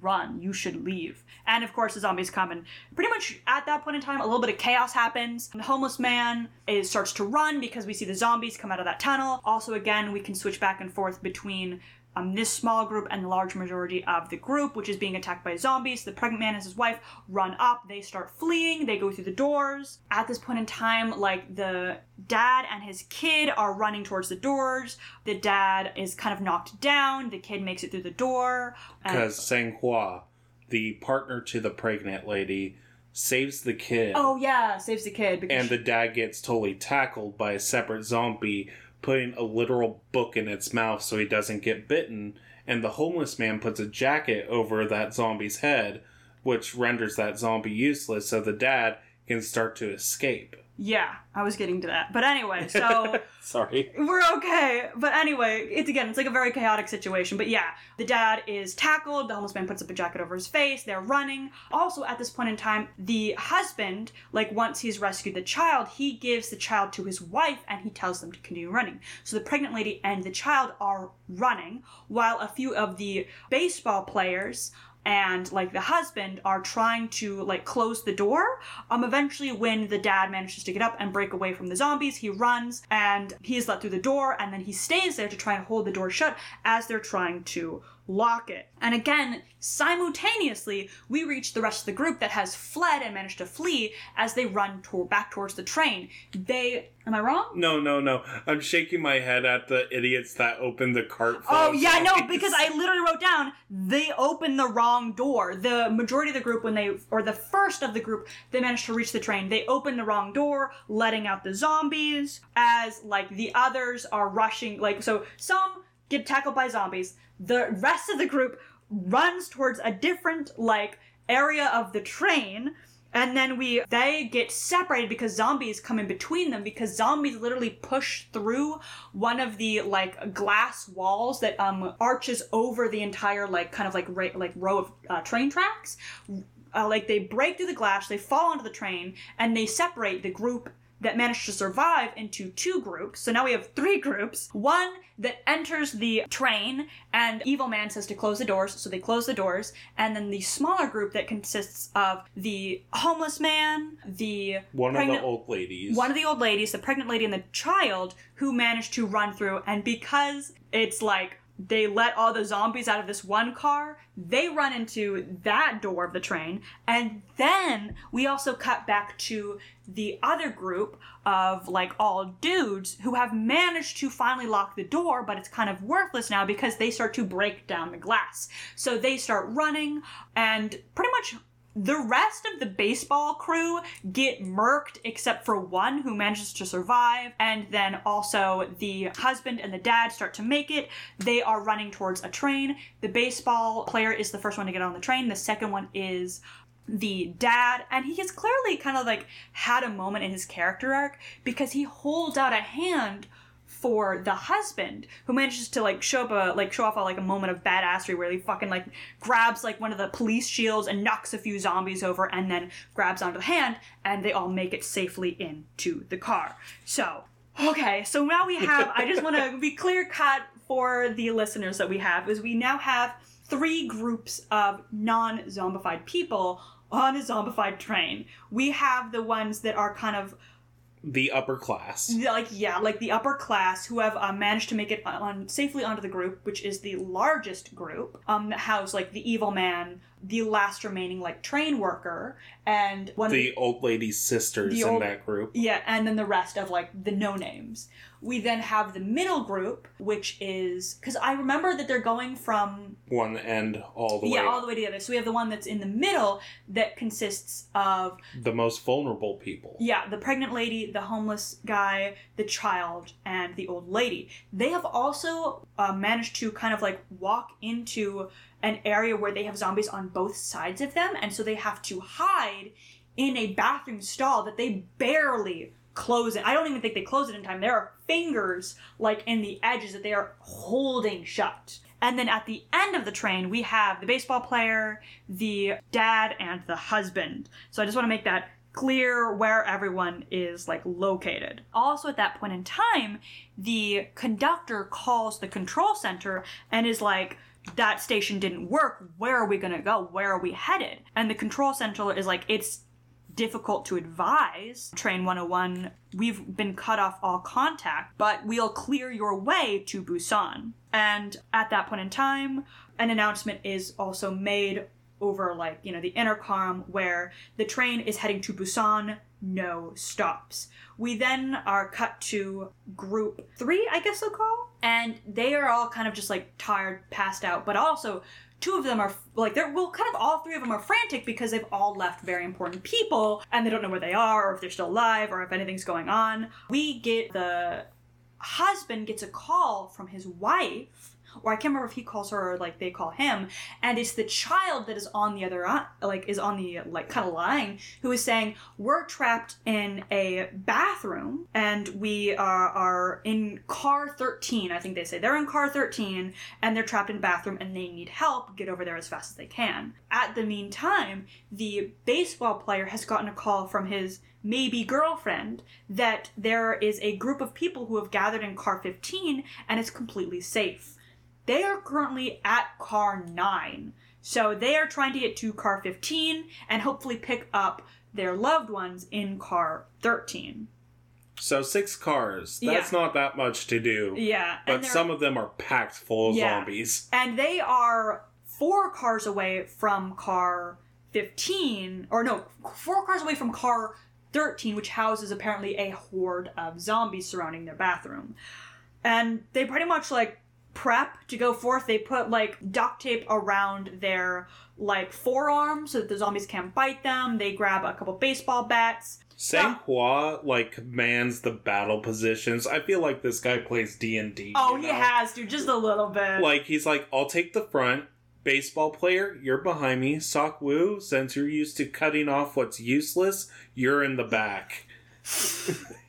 run you should leave and of course the zombies come and pretty much at that point in time a little bit of chaos happens the homeless man is starts to run because we see the zombies come out of that tunnel also again we can switch back and forth between um, this small group and the large majority of the group, which is being attacked by zombies. The pregnant man and his wife run up. They start fleeing. They go through the doors. At this point in time, like the dad and his kid are running towards the doors. The dad is kind of knocked down. The kid makes it through the door. and- Because Sang-hwa, the partner to the pregnant lady, saves the kid. oh yeah, saves the kid because and the dad gets totally tackled by a separate zombie putting a literal book in its mouth so he doesn't get bitten and the homeless man puts a jacket over that zombie's head which renders that zombie useless so the dad can start to escape yeah, I was getting to that. But anyway, so. (laughs) sorry We're okay. But anyway, it's again, it's like a very chaotic situation. But yeah, the dad is tackled. The homeless man puts up a jacket over his face. They're running. Also, at this point in time, the husband, like once he's rescued the child, he gives the child to his wife and he tells them to continue running. So the pregnant lady and the child are running while a few of the baseball players and like the husband are trying to like close the door um eventually when the dad manages to get up and break away from the zombies he runs and he is let through the door and then he stays there to try and hold the door shut as they're trying to lock it and again simultaneously we reach the rest of the group that has fled and managed to flee as they run to- back towards the train they am i wrong no no no i'm shaking my head at the idiots that opened the cart Oh yeah, no, because I literally wrote down they opened the wrong door. The majority of the group, when they or the first of the group, they managed to reach the train. They opened the wrong door, letting out the zombies. As like the others are rushing, like so some get tackled by zombies. The rest of the group runs towards a different like area of the train and then we they get separated because zombies come in between them because zombies literally push through one of the like glass walls that um arches over the entire like kind of like ra- like row of uh, train tracks. Uh, like they break through the glass they fall onto the train and they separate the group that managed to survive into two groups. So now we have three groups. One that enters the train, and Evil Man says to close the doors, so they close the doors. And then the smaller group that consists of the homeless man, the one pregnant- of the old ladies one of the old ladies, the pregnant lady, and the child who managed to run through. And because it's like they let all the zombies out of this one car, they run into that door of the train. And then we also cut back to the other group of like all dudes who have managed to finally lock the door, but it's kind of worthless now because they start to break down the glass. So they start running, and pretty much the rest of the baseball crew get murked except for one who manages to survive, and then also the husband and the dad start to make it. They are running towards a train. The baseball player is the first one to get on the train, the second one is the dad, and he has clearly kind of like had a moment in his character arc because he holds out a hand for the husband who manages to like show up a like show off a, like a moment of badassery where he fucking like grabs like one of the police shields and knocks a few zombies over and then grabs onto the hand and they all make it safely into the car. So okay, so now we have I just want to be clear cut for the listeners that we have is we now have three groups of non-zombified people on a zombified train. We have the ones that are kind of The upper class. like yeah, like the upper class who have uh, managed to make it on safely onto the group, which is the largest group. Um, that house like the evil man, the last remaining like train worker, and one of The old lady's sisters in old- that group. yeah, and then the rest of like the no names. We then have the middle group, which is because I remember that they're going from One end all the yeah way. all the way to the other. So we have the one that's in the middle that consists of the most vulnerable people. Yeah, the pregnant lady, the homeless guy, the child, and the old lady. They have also uh, managed to kind of like walk into an area where they have zombies on both sides of them, and so they have to hide in a bathroom stall that they barely close it. I don't even think they close it in time. There are fingers like in the edges that they are holding shut. And then at the end of the train, we have the baseball player, the dad, and the husband. So I just want to make that clear where everyone is like located. Also at that point in time, the conductor calls the control center and is like that station didn't work. Where are we going to go? Where are we headed? And the control center is like it's difficult to advise. Train 101, we've been cut off all contact, but we'll clear your way to Busan. And at that point in time, an announcement is also made over like, you know, the intercom where the train is heading to Busan, no stops. We then are cut to group 3, I guess they'll call, and they are all kind of just like tired, passed out, but also two of them are like they're well kind of all three of them are frantic because they've all left very important people and they don't know where they are or if they're still alive or if anything's going on we get the husband gets a call from his wife or I can't remember if he calls her or like they call him, and it's the child that is on the other uh, like is on the like kind of line who is saying we're trapped in a bathroom and we are are in car 13 I think they say they're in car 13 and they're trapped in bathroom and they need help get over there as fast as they can. At the meantime, the baseball player has gotten a call from his maybe girlfriend that there is a group of people who have gathered in car 15 and it's completely safe. They are currently at car 9. So they are trying to get to car 15 and hopefully pick up their loved ones in car 13. So six cars. That's Yeah. not that much to do. Yeah. But some of them are packed full of Yeah. zombies. and they are four cars away from car 15 or no four cars away from car 13 which houses apparently a horde of zombies surrounding their bathroom and they pretty much like prep to go forth they put like duct tape around their like forearms so that the zombies can't bite them they grab a couple baseball bats Sang Hua like commands the battle positions. I feel like this guy plays D and D. oh he has to just a little bit Like he's like, I'll take the front. Baseball player, you're behind me. Seok-Woo, since you're used to cutting off what's useless, you're in the back.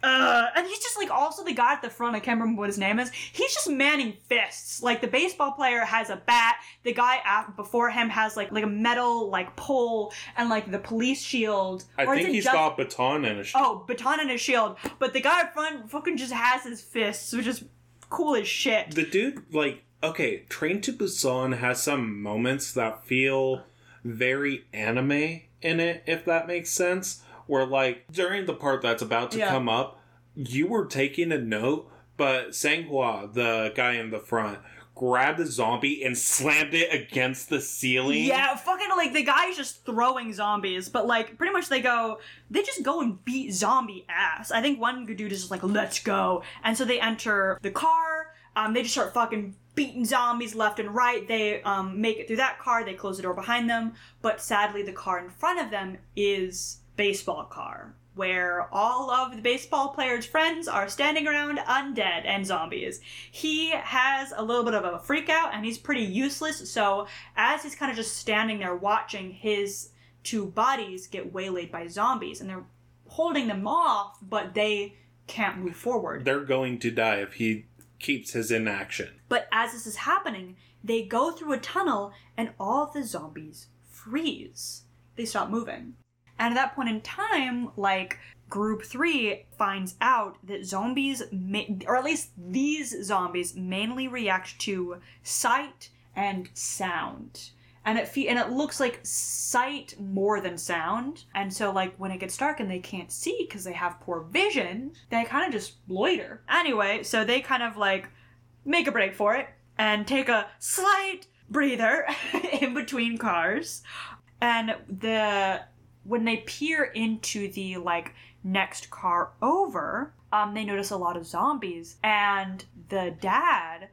Uh, and he's just like also the guy at the front. I can't remember what his name is. He's just manning fists. Like the baseball player has a bat. The guy before him has like like a metal like pole and like the police shield. I Or think he's just- got baton and a sh- oh baton and a shield. But the guy up front fucking just has his fists, which is cool as shit. The dude, like, okay, Train to Busan has some moments that feel very anime in it, if that makes sense. Where, like, during the part that's about to Yeah. come up, you were taking a note, but Sang-hwa, the guy in the front, grabbed a zombie and slammed it against the ceiling. Yeah, fucking like the guy's just throwing zombies, but like pretty much they go, they just go and beat zombie ass. I think one dude is just like, let's go. And so they enter the car, um, they just start fucking beating zombies left and right. They um, make it through that car, they close the door behind them, but sadly the car in front of them is baseball car. Where all of the baseball player's friends are standing around undead and zombies. He has a little bit of a freak out and he's pretty useless, so as he's kind of just standing there watching his two bodies get waylaid by zombies and they're holding them off but they can't move forward. They're going to die if he keeps his inaction. But as this is happening, they go through a tunnel and all of the zombies freeze. They stop moving. And at that point in time, like group 3 finds out that zombies or at least these zombies mainly react to sight and sound. And it fe- and it looks like sight more than sound. And so like when it gets dark and they can't see because they have poor vision, they kind of just loiter. Anyway, so they kind of like make a break for it and take a slight breather (laughs) in between cars. And the when they peer into the like next car over, um, they notice a lot of zombies. And the dad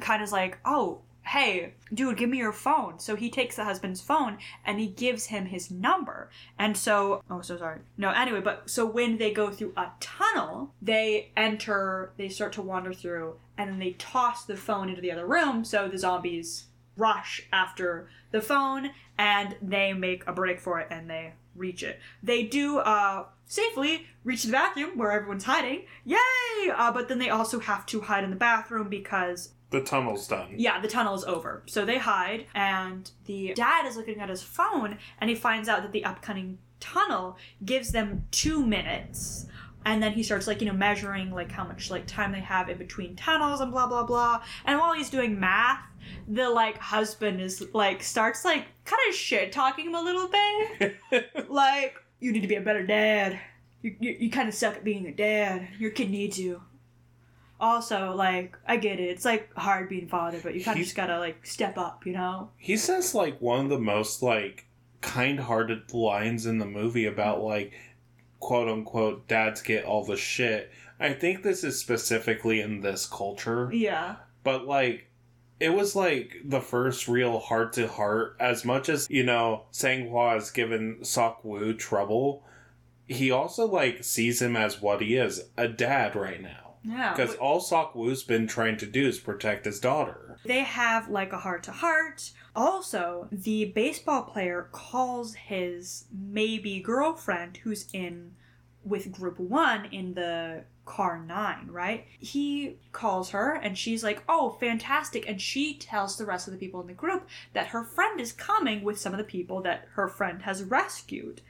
kind of is like, oh, hey, dude, give me your phone. So he takes the husband's phone and he gives him his number. And so, oh, so sorry. No, anyway, but so when they go through a tunnel, they enter, they start to wander through, and then they toss the phone into the other room. So the zombies rush after the phone and they make a break for it and they reach it. They do uh safely reach the bathroom where everyone's hiding. Yay! Uh, but then they also have to hide in the bathroom because The tunnel's done. yeah, the tunnel is over. So they hide, and the dad is looking at his phone, and he finds out that the upcoming tunnel gives them two minutes. And then he starts like, you know, measuring like how much like time they have in between tunnels and blah blah blah. And while he's doing math, the like husband is like starts like kind of shit talking him a little bit. (laughs) like, you need to be a better dad. You, you, you kind of suck at being a dad. Your kid needs you. Also, like, I get it. It's like hard being father, but you kind of just gotta like step up, you know? He says like one of the most like kind-hearted lines in the movie about like quote unquote dads get all the shit. I think this is specifically in this culture, Yeah. but like it was like the first real heart to heart as much as you know Sang-hwa has given Seok-Woo trouble. He also like sees him as what he is, a dad right now. Yeah. Because all Seok-Woo's been trying to do is protect his daughter. They have like a heart to heart. Also, the baseball player calls his maybe girlfriend who's in with group one in the car nine, right? He calls her and she's like, oh, fantastic. And she tells the rest of the people in the group that her friend is coming with some of the people that her friend has rescued.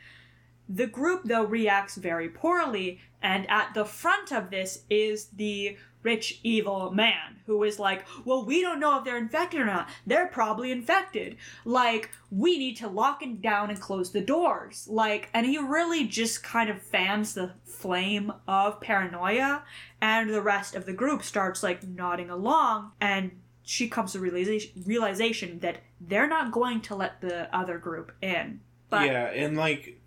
The group, though, reacts very poorly, and at the front of this is the rich, evil man who is like, Well, we don't know if they're infected or not. They're probably infected. Like, we need to lock it down and close the doors. Like, and he really just kind of fans the flame of paranoia, and the rest of the group starts like nodding along, and she comes to realization, realization that they're not going to let the other group in. But yeah, and like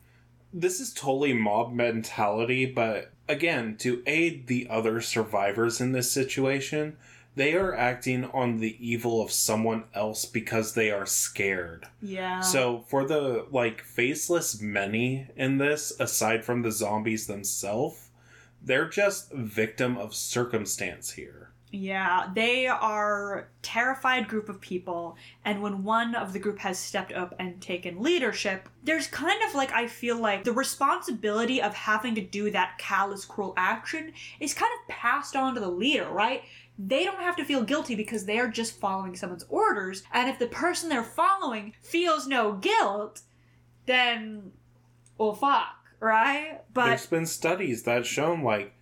this is totally mob mentality, but again, to aid the other survivors in this situation, they are acting on the evil of someone else because they are scared. yeah. So for the like faceless many in this, aside from the zombies themselves, they're just victim of circumstance here. Yeah, they are terrified group of people, and when one of the group has stepped up and taken leadership, there's kind of like I feel like the responsibility of having to do that callous, cruel action is kind of passed on to the leader, right? They don't have to feel guilty because they are just following someone's orders, and if the person they're following feels no guilt, then well, fuck, right? But There's been studies that shown like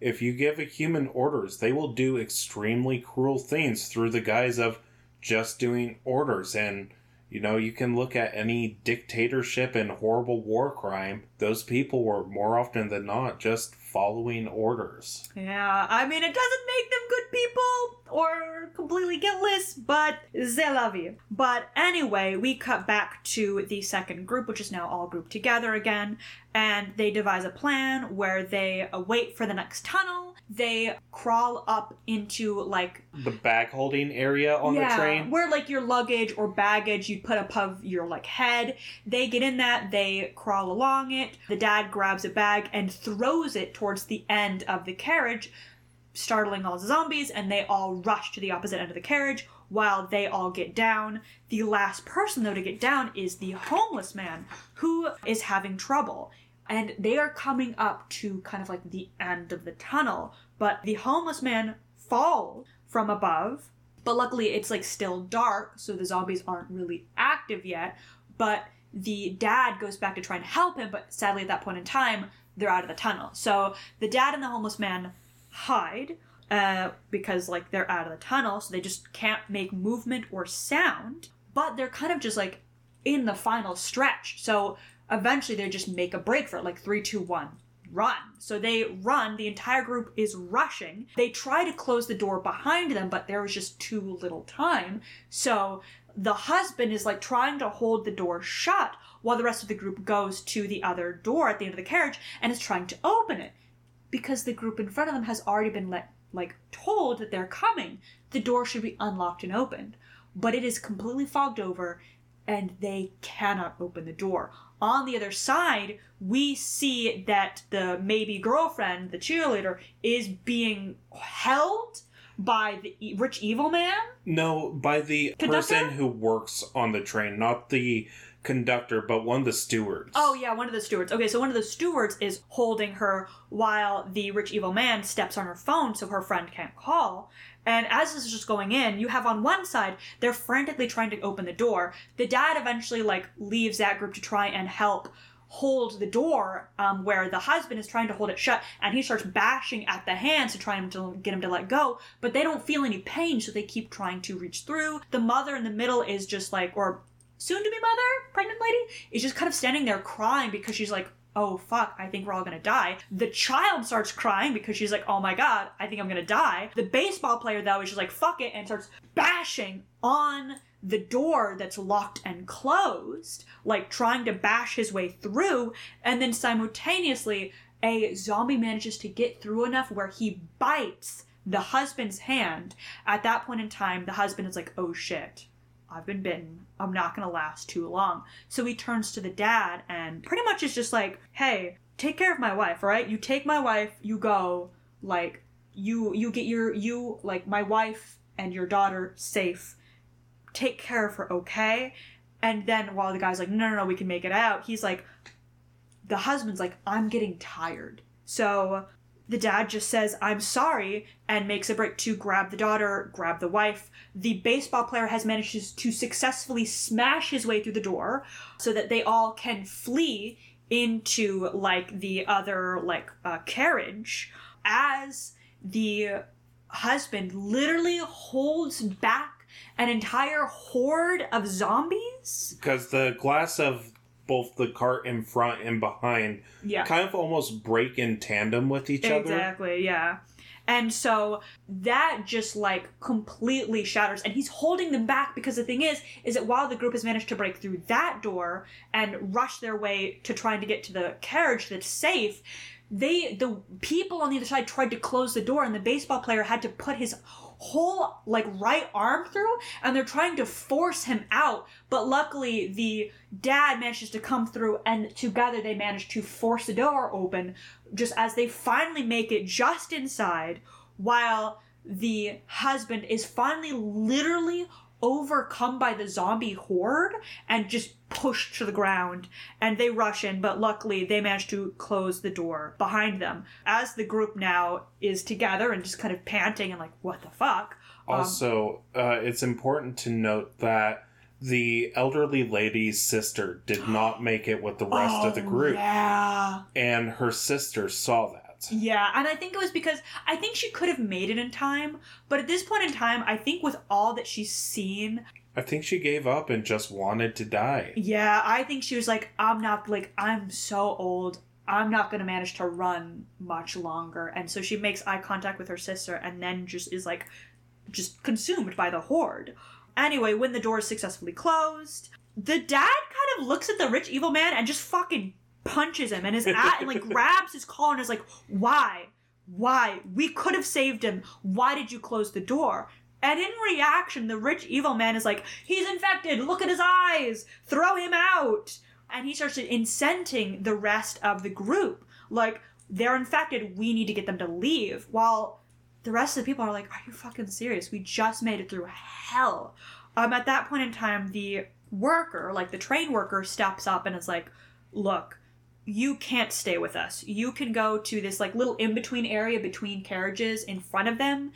if you give a human orders, they will do extremely cruel things through the guise of just doing orders. And you know, you can look at any dictatorship and horrible war crime. Those people were more often than not just following orders. Yeah, I mean, it doesn't make them good people or completely guiltless, but they love you. But anyway, we cut back to the second group, which is now all grouped together again, and they devise a plan where they wait for the next tunnel. They crawl up into like The bag holding area on the train. where like your luggage or baggage you'd put above your like head. They get in that, they crawl along it. The dad grabs a bag and throws it towards the end of the carriage, startling all the zombies, and they all rush to the opposite end of the carriage while they all get down. The last person though to get down is the homeless man who is having trouble. and they are coming up to kind of like the end of the tunnel. But the homeless man falls from above, but luckily it's like still dark, so the zombies aren't really active yet. But the dad goes back to try and help him, but sadly at that point in time, they're out of the tunnel. So the dad and the homeless man hide uh, because like they're out of the tunnel, so they just can't make movement or sound. But they're kind of just like in the final stretch. So eventually they just make a break for it, like three, two, one, run. So they run. The entire group is rushing. They try to close the door behind them, but there was just too little time. So the husband is like trying to hold the door shut while the rest of the group goes to the other door at the end of the carriage and is trying to open it. Because the group in front of them has already been let like told that they're coming the door should be unlocked and opened. But it is completely fogged over and they cannot open the door. On the other side we see that the maybe girlfriend the cheerleader is being held by the rich evil man? No, by the Conductor? person who works on the train, not the conductor, but one of the stewards. Oh yeah, one of the stewards. Okay, so one of the stewards is holding her while the rich evil man steps on her phone so her friend can't call. And as this is just going in, you have on one side they're frantically trying to open the door. The dad eventually like leaves that group to try and help hold the door um, where the husband is trying to hold it shut and he starts bashing at the hands to try and to get him to let go but they don't feel any pain so they keep trying to reach through the mother in the middle is just like or soon to be mother, pregnant lady, is just kind of standing there crying because she's like, oh fuck, I think we're all gonna die. The child starts crying because she's like, oh my god, I think I'm gonna die. The baseball player though is just like, fuck it, and starts bashing on the door that's locked and closed, like trying to bash his way through, and then simultaneously, a zombie manages to get through enough where he bites the husband's hand. At that point in time, the husband is like, oh shit. I've been bitten. I'm not gonna last too long. So he turns to the dad and pretty much is just like, hey, take care of my wife, right? You take my wife, you go, like, you you get your you like my wife and your daughter safe. Take care of her, okay? And then while the guy's like, no, no, no, we can make it out, he's like, the husband's like, I'm getting tired. So the dad just says, I'm sorry, and makes a break to grab the daughter, grab the wife. The baseball player has managed to successfully smash his way through the door so that they all can flee into like the other like uh, carriage as the husband literally holds back an entire horde of zombies Because the glass of both the cart in front and behind yeah kind of almost break in tandem with each other. Exactly, yeah. And so that just like completely shatters and he's holding them back because the thing is is that while the group has managed to break through that door and rush their way to trying to get to the carriage that's safe, they the people on the other side tried to close the door and the baseball player had to put his whole like right arm through and they're trying to force him out but luckily the dad manages to come through and together they manage to force the door open just as they finally make it just inside while the husband is finally literally overcome by the zombie horde and just pushed to the ground. And they rush in but luckily they manage to close the door behind them. As the group now is together and just kind of panting and like what the fuck? Um, Also, uh, it's important to note that the elderly lady's sister did not make it with the rest of the oh, group, yeah. And her sister saw that. Yeah, and I think it was because I think she could have made it in time, but at this point in time, I think with all that she's seen, I think she gave up and just wanted to die. yeah, I think she was like, I'm not, like, I'm so old. I'm not gonna manage to run much longer. And so she makes eye contact with her sister and then just is like, just consumed by the horde. Anyway, when the door is successfully closed, the dad kind of looks at the rich evil man and just fucking punches him and is at and like (laughs) grabs his collar and is like, "Why? Why? We could have saved him. Why did you close the door?" And in reaction, the rich evil man is like, "He's infected. Look at his eyes. Throw him out." And he starts incenting the rest of the group. Like, they're infected. We need to get them to leave. While the rest of the people are like, "Are you fucking serious? We just made it through hell." Um, at that point in time, the worker, like the train worker, steps up and is like, "Look, you can't stay with us. You can go to this like little in between area between carriages in front of them,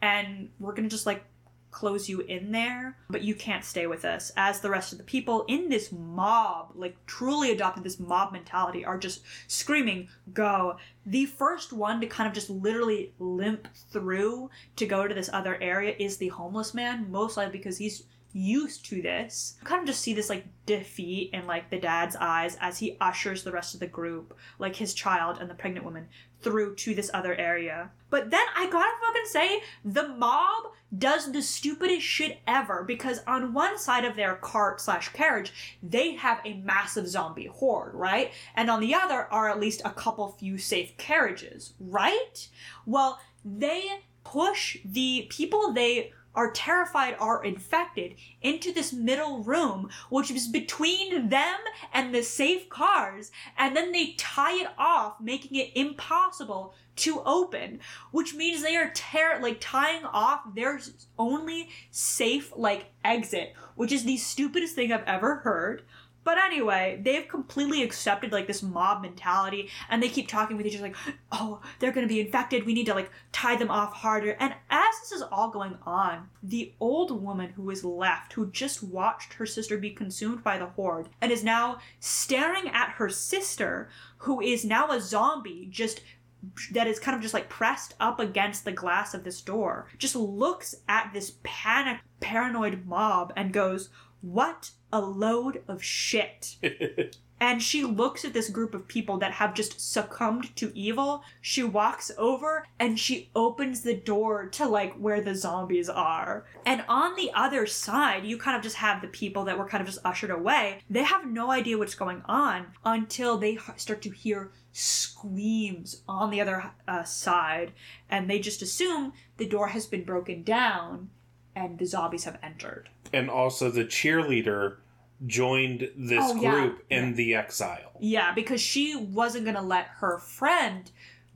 and we're gonna just like close you in there, but you can't stay with us. As the rest of the people in this mob, like truly adopted this mob mentality, are just screaming, go. The first one to kind of just literally limp through to go to this other area is the homeless man, most likely because he's used to this. You kind of just see this like defeat in like the dad's eyes as he ushers the rest of the group, like his child and the pregnant woman, through to this other area. But then I gotta fucking say, the mob does the stupidest shit ever because on one side of their cart slash carriage, they have a massive zombie horde, right? And on the other are at least a couple few safe carriages, right? Well, they push the people they are terrified are infected into this middle room, which is between them and the safe cars, and then they tie it off, making it impossible to open, which means they are tear like tying off their only safe like exit, which is the stupidest thing I've ever heard. But anyway, they've completely accepted like this mob mentality and they keep talking with each other like, oh, they're gonna be infected. We need to like tie them off harder. And as this is all going on, the old woman who is left, who just watched her sister be consumed by the horde and is now staring at her sister, who is now a zombie, just that is kind of just like pressed up against the glass of this door, just looks at this panic, paranoid mob and goes, What a load of shit. (laughs) and she looks at this group of people that have just succumbed to evil. She walks over and she opens the door to like where the zombies are. And on the other side, you kind of just have the people that were kind of just ushered away. They have no idea what's going on until they start to hear screams on the other uh, side. And they just assume the door has been broken down and the zombies have entered. And also the cheerleader joined this Oh, yeah. group in Yeah. the exile. Yeah, because she wasn't gonna let her friend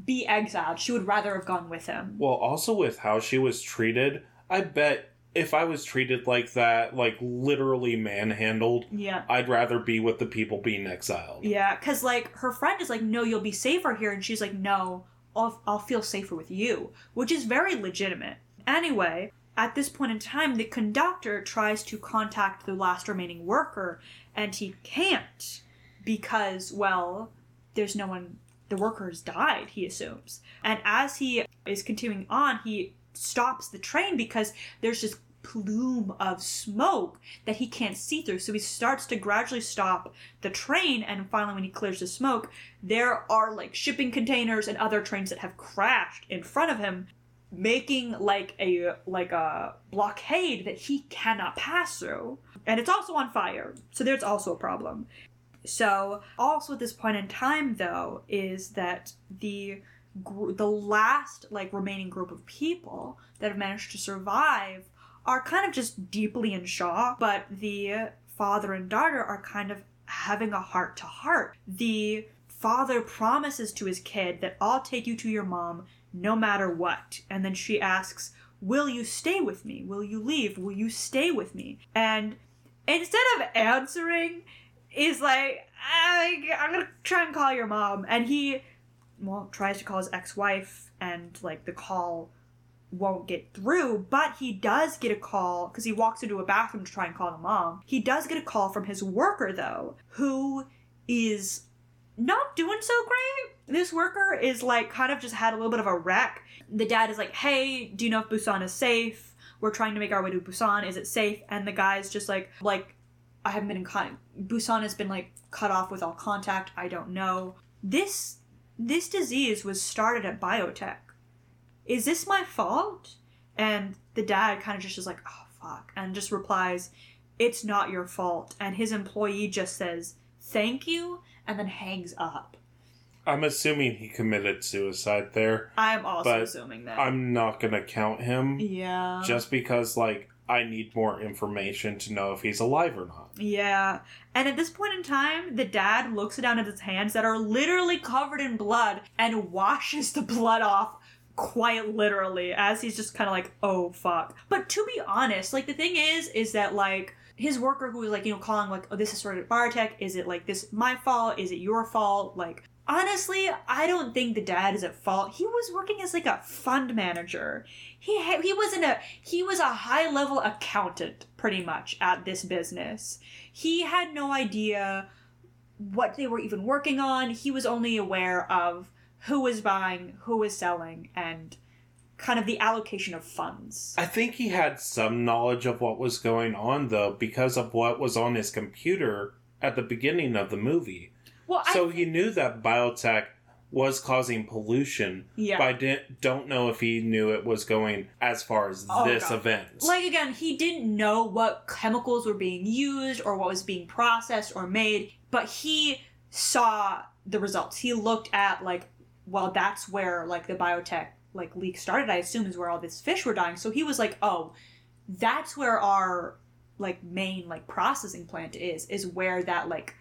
be exiled. She would rather have gone with him. Well, also with how she was treated, I bet if I was treated like that, like literally manhandled, Yeah. I'd rather be with the people being exiled. Yeah, because like her friend is like, no, you'll be safer here, and she's like, no, I'll, I'll feel safer with you, which is very legitimate. Anyway, at this point in time, the conductor tries to contact the last remaining worker, and he can't because, well, there's no one. The worker has died, he assumes. And as he is continuing on, he stops the train because there's this plume of smoke that he can't see through. So he starts to gradually stop the train, and finally, when he clears the smoke, there are like shipping containers and other trains that have crashed in front of him, making like a like a blockade that he cannot pass through. And it's also on fire, so there's also a problem. So, also at this point in time, though, is that the gr- the last like remaining group of people that have managed to survive are kind of just deeply in shock, but the father and daughter are kind of having a heart to heart. The father promises to his kid that I'll take you to your mom no matter what. And then she asks, Will you stay with me? Will you leave? Will you stay with me? And instead of answering, is like, I'm gonna try and call your mom. And he, well, tries to call his ex wife, and like the call won't get through, but he does get a call because he walks into a bathroom to try and call the mom. He does get a call from his worker, though, who is not doing so great. This worker is like kind of just had a little bit of a wreck. The dad is like, "Hey, do you know if Busan is safe? We're trying to make our way to Busan. Is it safe?" And the guy's just like, "Like, I haven't been in contact. Busan has been like cut off with all contact. I don't know. This this disease was started at biotech. Is this my fault?" And the dad kind of just is like, "Oh fuck," and just replies, "It's not your fault." And his employee just says, "Thank you," and then hangs up. I'm assuming he committed suicide there. I'm also assuming that. I'm not gonna count him yeah. just because, like, I need more information to know if he's alive or not. Yeah. And at this point in time, the dad looks down at his hands that are literally covered in blood and washes the blood off quite literally as he's just kind of like, oh fuck. But to be honest, like the thing is, is that like his worker who was like, you know, calling like, oh, this is sort of biotech. Is it like this my fault? Is it your fault? Like, honestly, I don't think the dad is at fault. He was working as like a fund manager. He ha- he wasn't a he was a high level accountant pretty much at this business. He had no idea what they were even working on. He was only aware of who was buying, who was selling, and kind of the allocation of funds. I think he had some knowledge of what was going on though because of what was on his computer at the beginning of the movie. Well, So I, he knew that biotech was causing pollution, Yeah. but I didn't, don't know if he knew it was going as far as Oh, this God. event. like again, he didn't know what chemicals were being used or what was being processed or made, but he saw the results. He looked at like, well, that's where like the biotech like leak started. I assume is where all these fish were dying. So he was like, oh, that's where our like main like processing plant is. Is where that like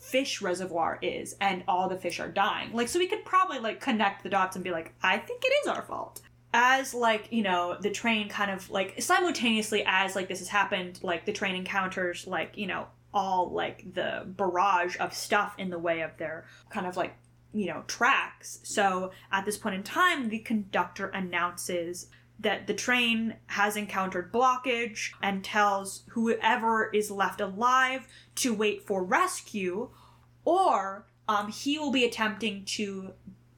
fish reservoir is and all the fish are dying. Like so we could probably like connect the dots and be like i think it is our fault. As like you know the train kind of like simultaneously as like this has happened like the train encounters like you know all like the barrage of stuff in the way of their kind of like you know tracks. So at this point in time the conductor announces that the train has encountered blockage and tells whoever is left alive to wait for rescue or um, he will be attempting to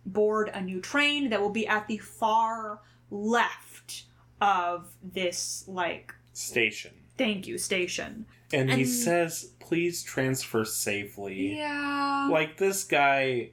board a new train that will be at the far left of this like Station. thank you station And, he says, please transfer safely. yeah Like this guy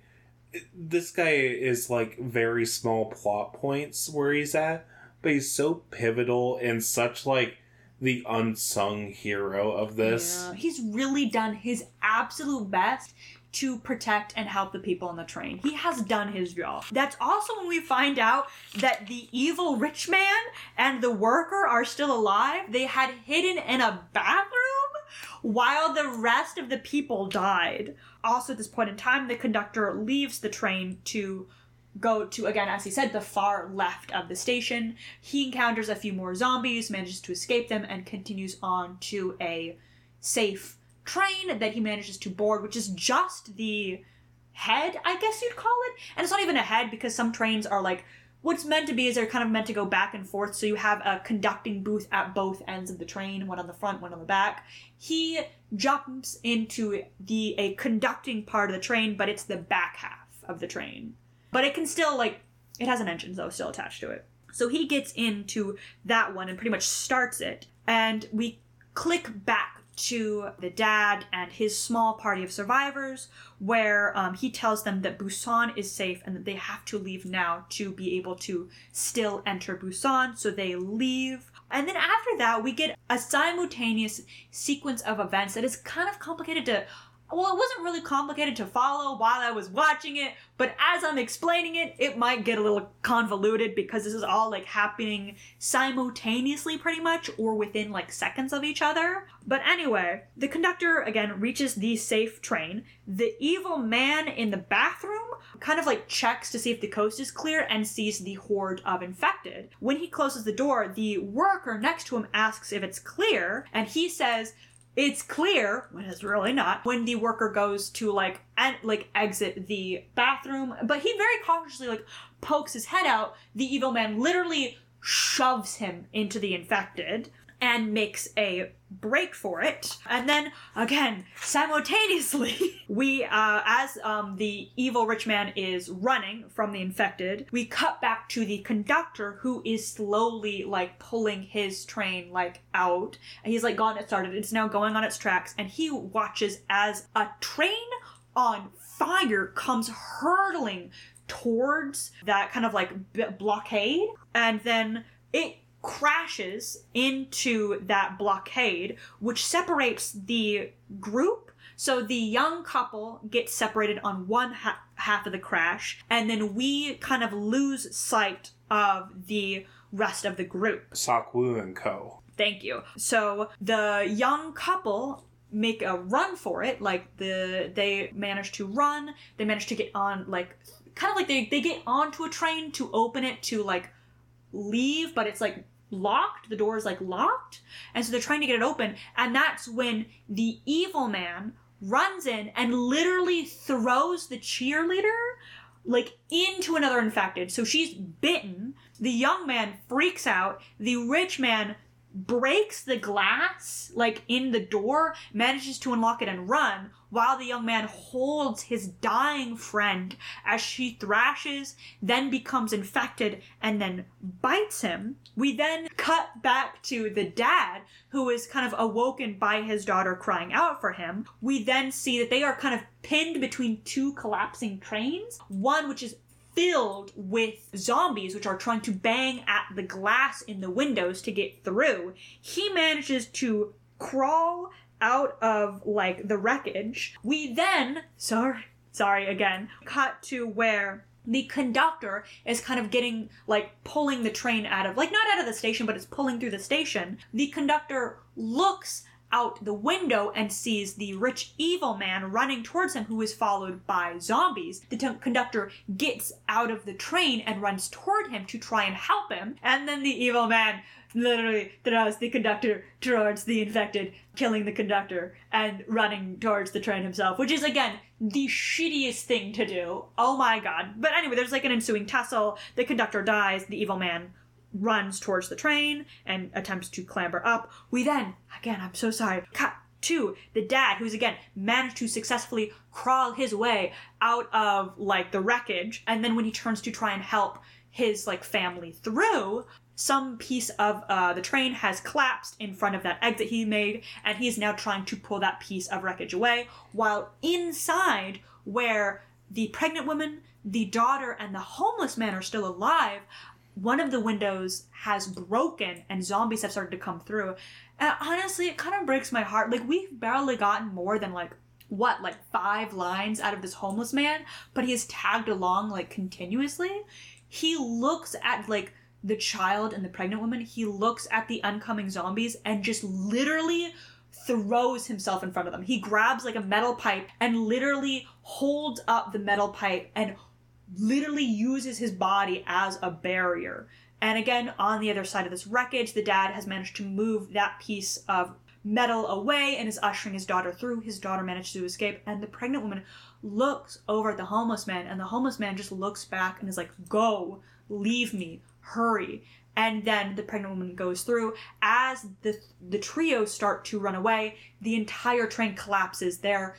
this guy is like very small plot points where he's at, but he's so pivotal and such like the unsung hero of this. Yeah. He's really done his absolute best to protect and help the people on the train. He has done his job. That's also when we find out that the evil rich man and the worker are still alive. They had hidden in a bathroom while the rest of the people died. Also, at this point in time, the conductor leaves the train to go to again as he said the far left of the station. He encounters a few more zombies manages to escape them and continues on to a safe train that he manages to board which is just the head i guess you'd call it. And it's not even a head because some trains are like what's meant to be is they're kind of meant to go back and forth. So you have a conducting booth at both ends of the train one on the front one on the back. He jumps into the a conducting part of the train but it's the back half of the train but it can still like it has an engine though still attached to it. So he gets into that one and pretty much starts it. And we click back to the dad and his small party of survivors where um, he tells them that busan is safe and that they have to leave now to be able to still enter busan. So they leave. And then after that we get a simultaneous sequence of events that is kind of complicated to well, it wasn't really complicated to follow while I was watching it, but as I'm explaining it, it might get a little convoluted because this is all like happening simultaneously pretty much or within like seconds of each other. But anyway, the conductor again reaches the safe train. The evil man in the bathroom kind of like checks to see if the coast is clear and sees the horde of infected. When he closes the door, the worker next to him asks if it's clear, and he says, it's clear when it's really not when the worker goes to like and like exit the bathroom but he very cautiously like pokes his head out. The evil man literally shoves him into the infected and makes a break for it. And then again simultaneously (laughs) we uh as um the evil rich man is running from the infected we cut back to the conductor who is slowly like pulling his train like out. And he's like gone, it started. It's now going on its tracks. And he watches as a train on fire comes hurtling towards that kind of like blockade. And then it crashes into that blockade which separates the group so the young couple gets separated on one ha- half of the crash and then we kind of lose sight of the rest of the group Seok-Woo and Co. Thank you. So the young couple make a run for it. Like the they manage to run. They manage to get on like kind of like they they get onto a train to open it to like leave, but it's like locked. The door is like locked. And so they're trying to get it open. And that's when the evil man runs in and literally throws the cheerleader like into another infected. So she's bitten. The young man freaks out. The rich man breaks the glass like in the door, manages to unlock it and run, while the young man holds his dying friend as she thrashes, then becomes infected, and then bites him. We then cut back to the dad, who is kind of awoken by his daughter crying out for him. We then see that they are kind of pinned between two collapsing trains, one which is filled with zombies which are trying to bang at the glass in the windows to get through. He manages to crawl out of like the wreckage. We then, sorry, sorry again, cut to where the conductor is kind of getting like pulling the train out of like not out of the station but it's pulling through the station the conductor looks out the window and sees the rich evil man running towards him who is followed by zombies the t- conductor gets out of the train and runs toward him to try and help him and then the evil man literally throws the conductor towards the infected, killing the conductor and running towards the train himself, which is again the shittiest thing to do. Oh my god. But anyway, there's like an ensuing tussle. The conductor dies, the evil man runs towards the train and attempts to clamber up. We then, again, I'm so sorry, cut to the dad who's again managed to successfully crawl his way out of like the wreckage and then when he turns to try and help his like family through some piece of uh, the train has collapsed in front of that exit he made, and he is now trying to pull that piece of wreckage away. While inside, where the pregnant woman, the daughter, and the homeless man are still alive, one of the windows has broken and zombies have started to come through. And honestly, it kind of breaks my heart. Like, we've barely gotten more than like what like five lines out of this homeless man but he is tagged along like continuously he looks at like the child and the pregnant woman, he looks at the oncoming zombies and just literally throws himself in front of them. He grabs like a metal pipe and literally holds up the metal pipe and literally uses his body as a barrier. And again, on the other side of this wreckage, the dad has managed to move that piece of metal away and is ushering his daughter through. His daughter managed to escape, and the pregnant woman looks over at the homeless man, and the homeless man just looks back and is like, Go, leave me hurry and then the pregnant woman goes through as the the trio start to run away the entire train collapses they're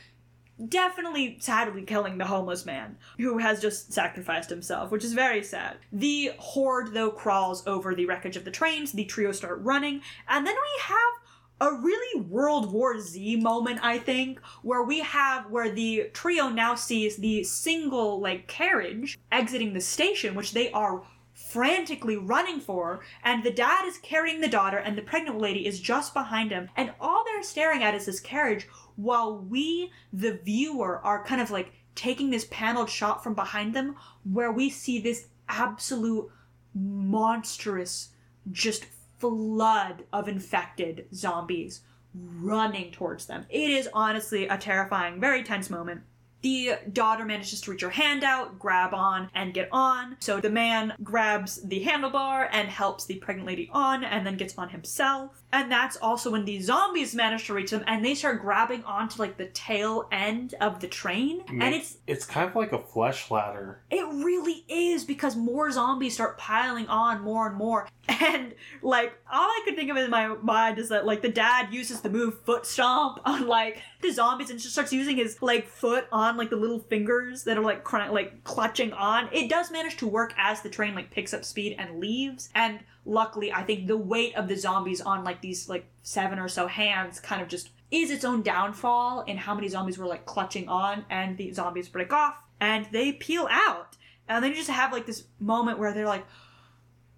definitely sadly killing the homeless man who has just sacrificed himself which is very sad. The horde though crawls over the wreckage of the trains the trio start running and then we have a really World War Z moment, I think, where we have where the trio now sees the single like carriage exiting the station, which they are frantically running for and the dad is carrying the daughter and the pregnant lady is just behind him and all they're staring at is this carriage while we the viewer are kind of like taking this paneled shot from behind them where we see this absolute monstrous just flood of infected zombies running towards them it is honestly a terrifying very tense moment the daughter manages to reach her hand out, grab on, and get on. So the man grabs the handlebar and helps the pregnant lady on and then gets on himself. And that's also when the zombies manage to reach them and they start grabbing onto like the tail end of the train. And it's it's kind of like a flesh ladder. it really is because more zombies start piling on more and more. (laughs) And like all I could think of in my mind is that like the dad uses the move foot stomp on like (laughs) the zombies and just starts using his like foot on like the little fingers that are like cr- like clutching on. It does manage to work as the train like picks up speed and leaves. And luckily, I think the weight of the zombies on like these like seven or so hands kind of just is its own downfall in how many zombies were like clutching on and the zombies break off and they peel out. And then you just have like this moment where they're like,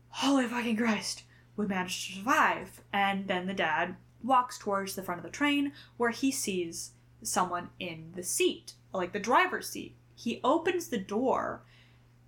holy fucking Christ, we managed to survive. And then the dad walks towards the front of the train where he sees someone in the seat, like the driver's seat. He opens the door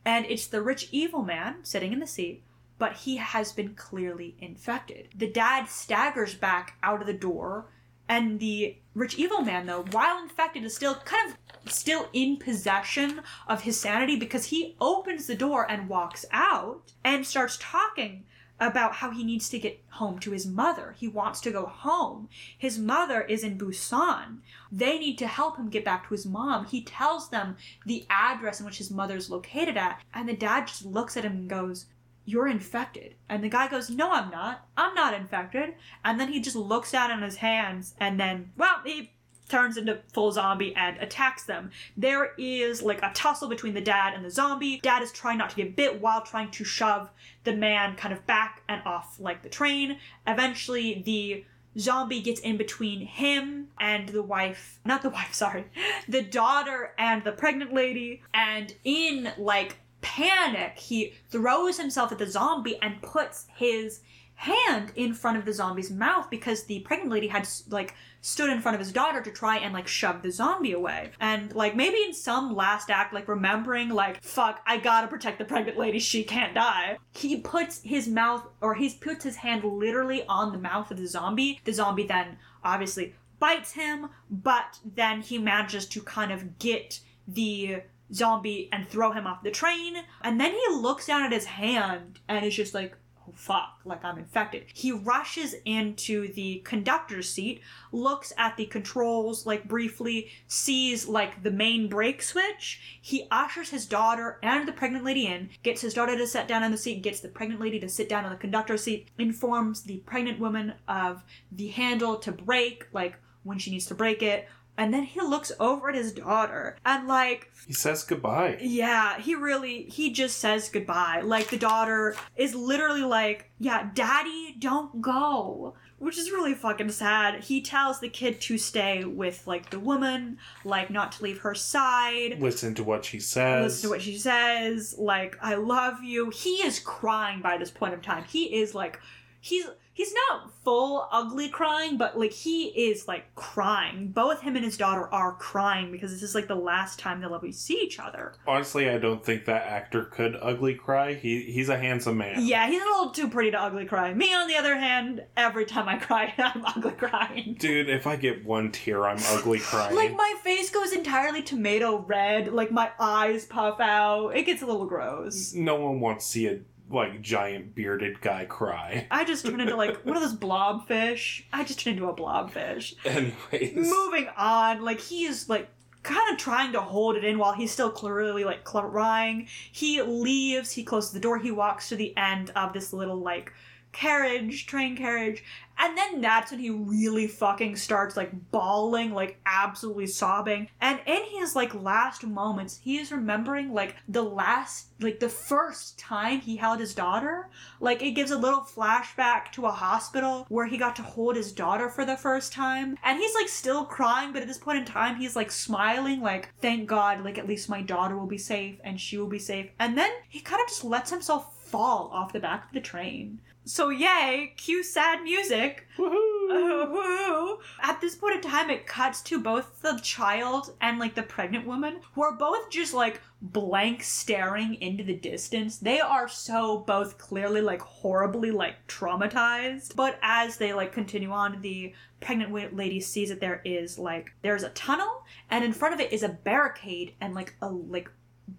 and it's the rich evil man sitting in the seat, but he has been clearly infected. The dad staggers back out of the door, and the rich evil man, though, while infected, is still kind of still in possession of his sanity because he opens the door and walks out and starts talking about how he needs to get home to his mother. He wants to go home. His mother is in Busan. They need to help him get back to his mom. He tells them the address in which his mother's located at, and the dad just looks at him and goes, You're infected. And the guy goes, No, I'm not. I'm not infected. And then he just looks down at his hands and then, well, he turns into full zombie and attacks them. There is like a tussle between the dad and the zombie. Dad is trying not to get bit while trying to shove the man kind of back and off like the train. Eventually, the zombie gets in between him and the wife not the wife sorry (laughs) the daughter and the pregnant lady and in like panic he throws himself at the zombie and puts his hand in front of the zombie's mouth because the pregnant lady had like stood in front of his daughter to try and like shove the zombie away. And like maybe in some last act, like remembering like fuck, I gotta protect the pregnant lady, she can't die. He puts his mouth or he puts his hand literally on the mouth of the zombie. The zombie then obviously bites him, but then he manages to kind of get the zombie and throw him off the train. And then he looks down at his hand and is just like, oh fuck, like I'm infected. He rushes into the conductor's seat, looks at the controls, like briefly, sees like the main brake switch. He ushers his daughter and the pregnant lady in, gets his daughter to sit down in the seat, gets the pregnant lady to sit down on the conductor's seat, informs the pregnant woman of the handle to brake, like when she needs to break it, and then he looks over at his daughter and like he says goodbye. Yeah, he really he just says goodbye. Like the daughter is literally like, "Yeah, daddy, don't go." Which is really fucking sad. He tells the kid to stay with like the woman, like not to leave her side. Listen to what she says. Listen to what she says. Like, I love you. He is crying by this point of time. He is like he's he's not full ugly crying, but like he is like crying. Both him and his daughter are crying because this is like the last time they'll ever see each other. Honestly, I don't think that actor could ugly cry. He he's a handsome man. Yeah, he's a little too pretty to ugly cry. Me, on the other hand, every time I cry, (laughs) I'm ugly crying. Dude, if I get one tear, I'm ugly crying. like my face goes entirely tomato red. Like my eyes puff out. It gets a little gross. No one wants to see a like giant bearded guy cry. (laughs) I just turn into like one of those blobfish. I just turn into a blobfish. Anyways, Moving on, like he is like kind of trying to hold it in while he's still clearly like crying. He leaves, he closes the door, he walks to the end of this little like carriage, train carriage, and then that's when he really fucking starts like bawling, like absolutely sobbing. And in his like last moments, he is remembering like the last, like the first time he held his daughter. Like it gives a little flashback to a hospital where he got to hold his daughter for the first time. And he's like still crying, but at this point in time, he's like smiling, like, thank God, like at least my daughter will be safe and she will be safe. And then he kind of just lets himself fall off the back of the train. So yay, cue sad music. Uh, woo. At this point in time, it cuts to both the child and like the pregnant woman, who are both just like blank staring into the distance. They are so both clearly like horribly like traumatized. But as they like continue on, the pregnant lady sees that there is like there's a tunnel, and in front of it is a barricade, and like a like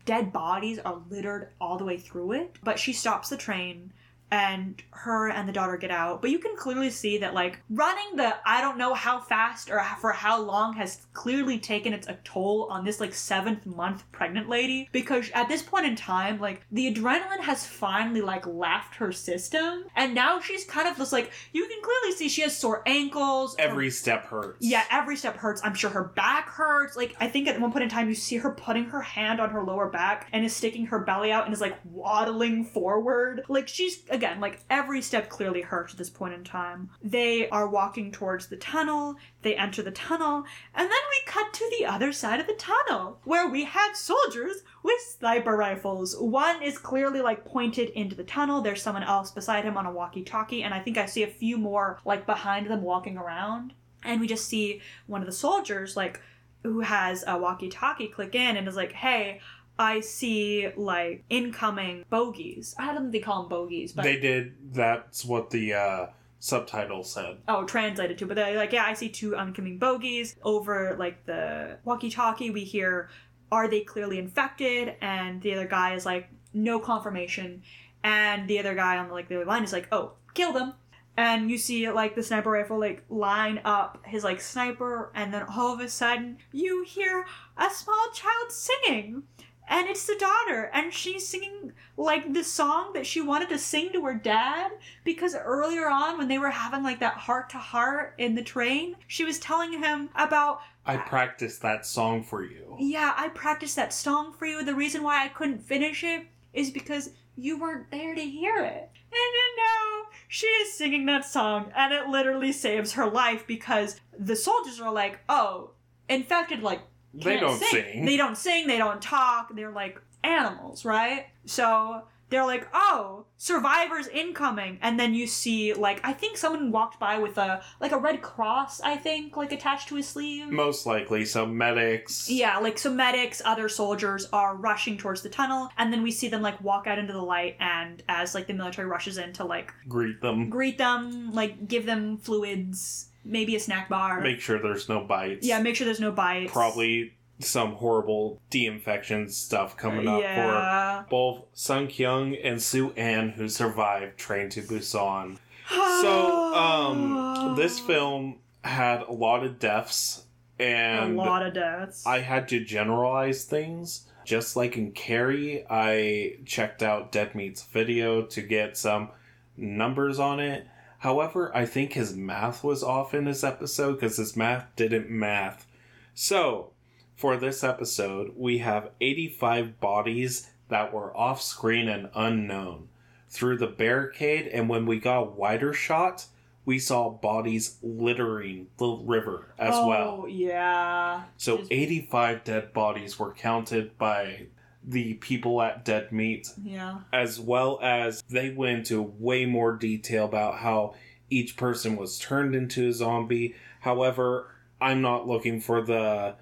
dead bodies are littered all the way through it. But she stops the train and her and the daughter get out. But you can clearly see that like running the I don't know how fast or for how long has clearly taken its a toll on this like seventh month pregnant lady because at this point in time like the adrenaline has finally like left her system and now she's kind of just like you can clearly see she has sore ankles. Every her, step hurts. Yeah, every step hurts. I'm sure her back hurts. Like I think at one point in time you see her putting her hand on her lower back and is sticking her belly out and is like waddling forward. Like she's again, like every step clearly hurts at this point in time. They are walking towards the tunnel, they enter the tunnel, and then we cut to the other side of the tunnel, where we have soldiers with sniper rifles. One is clearly like pointed into the tunnel, there's someone else beside him on a walkie talkie, and I think I see a few more like behind them walking around. And we just see one of the soldiers, like, who has a walkie talkie click in and is like, hey, I see like incoming bogies. I don't think they call them bogies, but they did. That's what the uh, subtitle said. Oh, translated to, but they're like, yeah, I see two incoming bogies over like the walkie-talkie. We hear, are they clearly infected? And the other guy is like, no confirmation. and the other guy on the like the other line is like, "Oh, kill them." And you see like the sniper rifle like line up his like sniper, and then all of a sudden you hear a small child singing, and it's the daughter, and she's singing like the song that she wanted to sing to her dad because earlier on when they were having like that heart to heart in the train, she was telling him about I practiced that song for you. yeah, I practiced that song for you. The reason why I couldn't finish it is because you weren't there to hear it. And then now she is singing that song, and it literally saves her life because the soldiers are like, oh, infected, like, They don't sing. They don't sing, they don't talk, they're like animals, right? So they're like, oh, survivors incoming. And then you see, like, I think someone walked by with a, like, a red cross, I think, like, attached to his sleeve. Most likely, some medics. Yeah, like some medics, other soldiers are rushing towards the tunnel, and then we see them like walk out into the light, and as like the military rushes in to like Greet them. greet them, like give them fluids, maybe a snack bar. Make sure there's no bites. yeah, make sure there's no bites. Probably some horrible de-infection stuff coming up yeah. for both Sung Kyung and Su-an who survived Train to Busan. So, (sighs) um, this film had a lot of deaths, and a lot of deaths. I had to generalize things. Just like in Carrie, I checked out Dead Meat's video to get some numbers on it. However, I think his math was off in this episode because his math didn't math. So, for this episode, we have 85 bodies that were off screen and unknown. Through the barricade, and when we got a wider shot, we saw bodies littering the river as oh, well. yeah. So Just- 85 dead bodies were counted by the people at Dead Meat, Yeah. as well as they went into way more detail about how each person was turned into a zombie. However, I'm not looking for the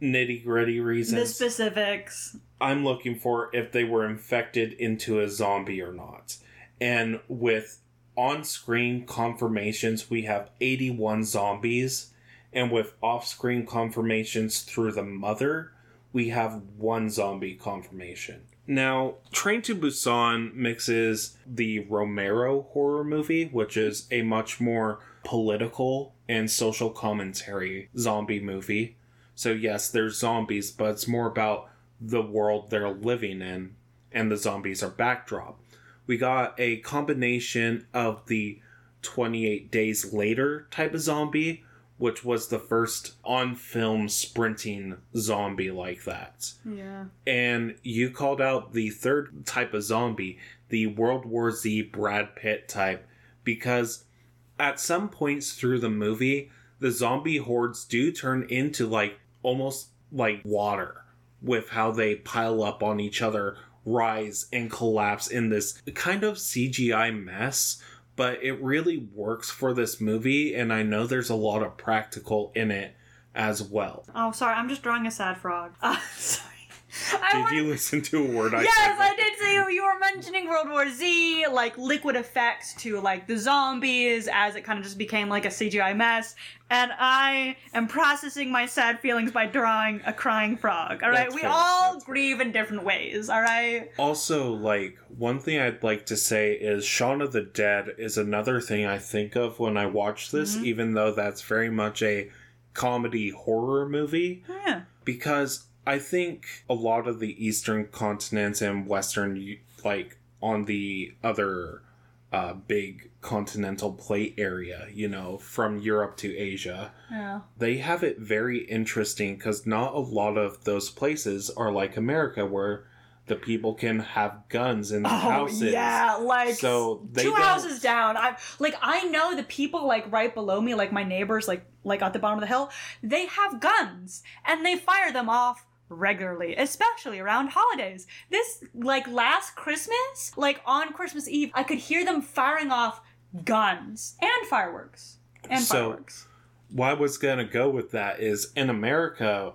nitty gritty reasons. The specifics. I'm looking for if they were infected into a zombie or not. And with on screen confirmations, we have 81 zombies. And with off screen confirmations through the mother, we have one zombie confirmation. Now, Train to Busan mixes the Romero horror movie, which is a much more political and social commentary zombie movie. So, yes, there's zombies, but it's more about the world they're living in, and the zombies are backdrop. We got a combination of the 28 days later type of zombie, which was the first on film sprinting zombie like that. Yeah. And you called out the third type of zombie, the World War Z Brad Pitt type, because at some points through the movie, the zombie hordes do turn into like almost like water with how they pile up on each other, rise, and collapse in this kind of CGI mess. But it really works for this movie, and I know there's a lot of practical in it as well. Oh, sorry. I'm just drawing a sad frog. (laughs) Uh, sorry. (laughs) I Did you listen to a word I yes, said? I did see you. Were mentioning World War Z, like liquid effects to like the zombies as it kind of just became like a CGI mess. And I am processing my sad feelings by drawing a crying frog. All right, That's we fair, all that's fair. grieve in different ways. All right. Also, like, one thing I'd like to say is Shaun of the Dead is another thing I think of when I watch this, Mhm. even though that's very much a comedy horror movie, Yeah. because I think a lot of the Eastern continents and Western, like, on the other uh, big continental plate area, you know, from Europe to Asia, Yeah. they have it very interesting because not a lot of those places are like America where the people can have guns in their Oh houses. yeah, like So they 2 don't- houses down. I like I know the people like right below me, like my neighbors, like like at the bottom of the hill. They have guns and they fire them off regularly, especially around holidays. This like last Christmas, like on Christmas Eve, I could hear them firing off guns and fireworks and So- fireworks. What I was gonna go with that is in America,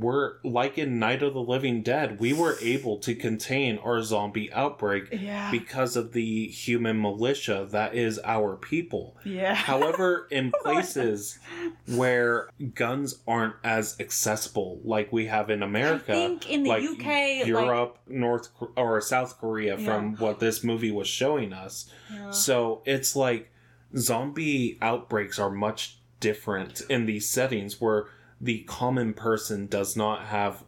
we're like in Night of the Living Dead, we were able to contain our zombie outbreak Yeah. because of the human militia that is our people. yeah. (laughs) However, in places where guns aren't as accessible like we have in America, I think in the like UK, like- Europe, North or South Korea, from what this movie was showing us. Yeah. So it's like zombie outbreaks are much different in these settings where the common person does not have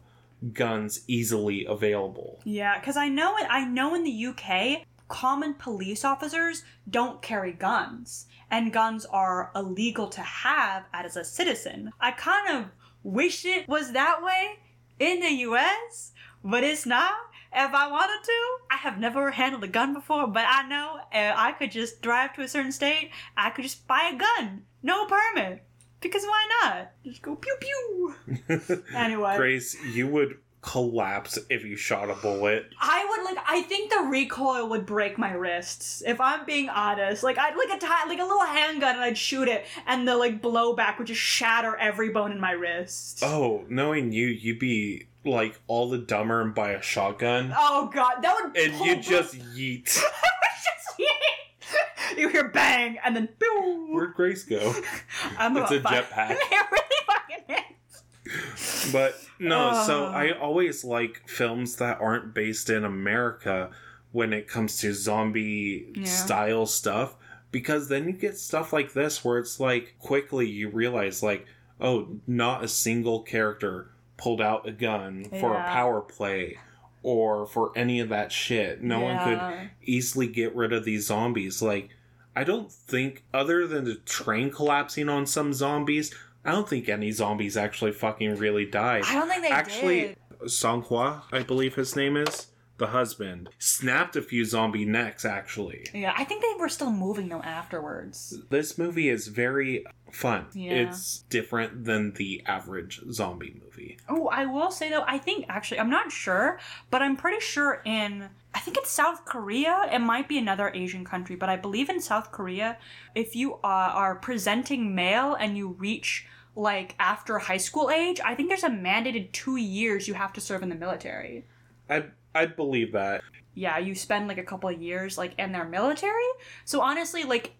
guns easily available. Yeah, because I know it. I know in the UK, common police officers don't carry guns, and guns are illegal to have as a citizen. I kind of wish it was that way in the US, but it's not. If I wanted to, I have never handled a gun before, but I know uh, I could just drive to a certain state. I could just buy a gun, no permit, because why not? Just go pew pew. (laughs) Anyway. Grace, you would collapse if you shot a bullet. I would like. I think the recoil would break my wrists. If I'm being honest, like I'd like a ti- like a little handgun, and I'd shoot it, and the like blowback would just shatter every bone in my wrist. Oh, knowing you, you'd be like all the dumber and buy a shotgun, Oh, god, that would. and you (laughs) just yeet. just (laughs) you hear bang, and then boom. Where'd Grace go? (laughs) I'm It's a jetpack. (laughs) it really fucking is. But no, so Uh. I always like films that aren't based in America when it comes to zombie Yeah. style stuff because then you get stuff like this where it's like quickly you realize like oh not a single character pulled out a gun for a power play or for any of that shit. No one could easily get rid of these zombies like I don't think other than the train collapsing on some zombies I don't think any zombies actually fucking really died. I don't think they Actually, did. Sang-hwa, I believe his name is, the husband, snapped a few zombie necks, actually. Yeah, I think they were still moving though afterwards. This movie is very fun. Yeah. It's different than the average zombie movie. Oh, I will say though, I think actually, I'm not sure, but I'm pretty sure in, I think it's South Korea. It might be another Asian country, but I believe in South Korea, if you uh, are presenting male and you reach like after high school age, I think there's a mandated two years you have to serve in the military. I I'd believe that. Yeah, you spend like a couple of years like in their military. So honestly, like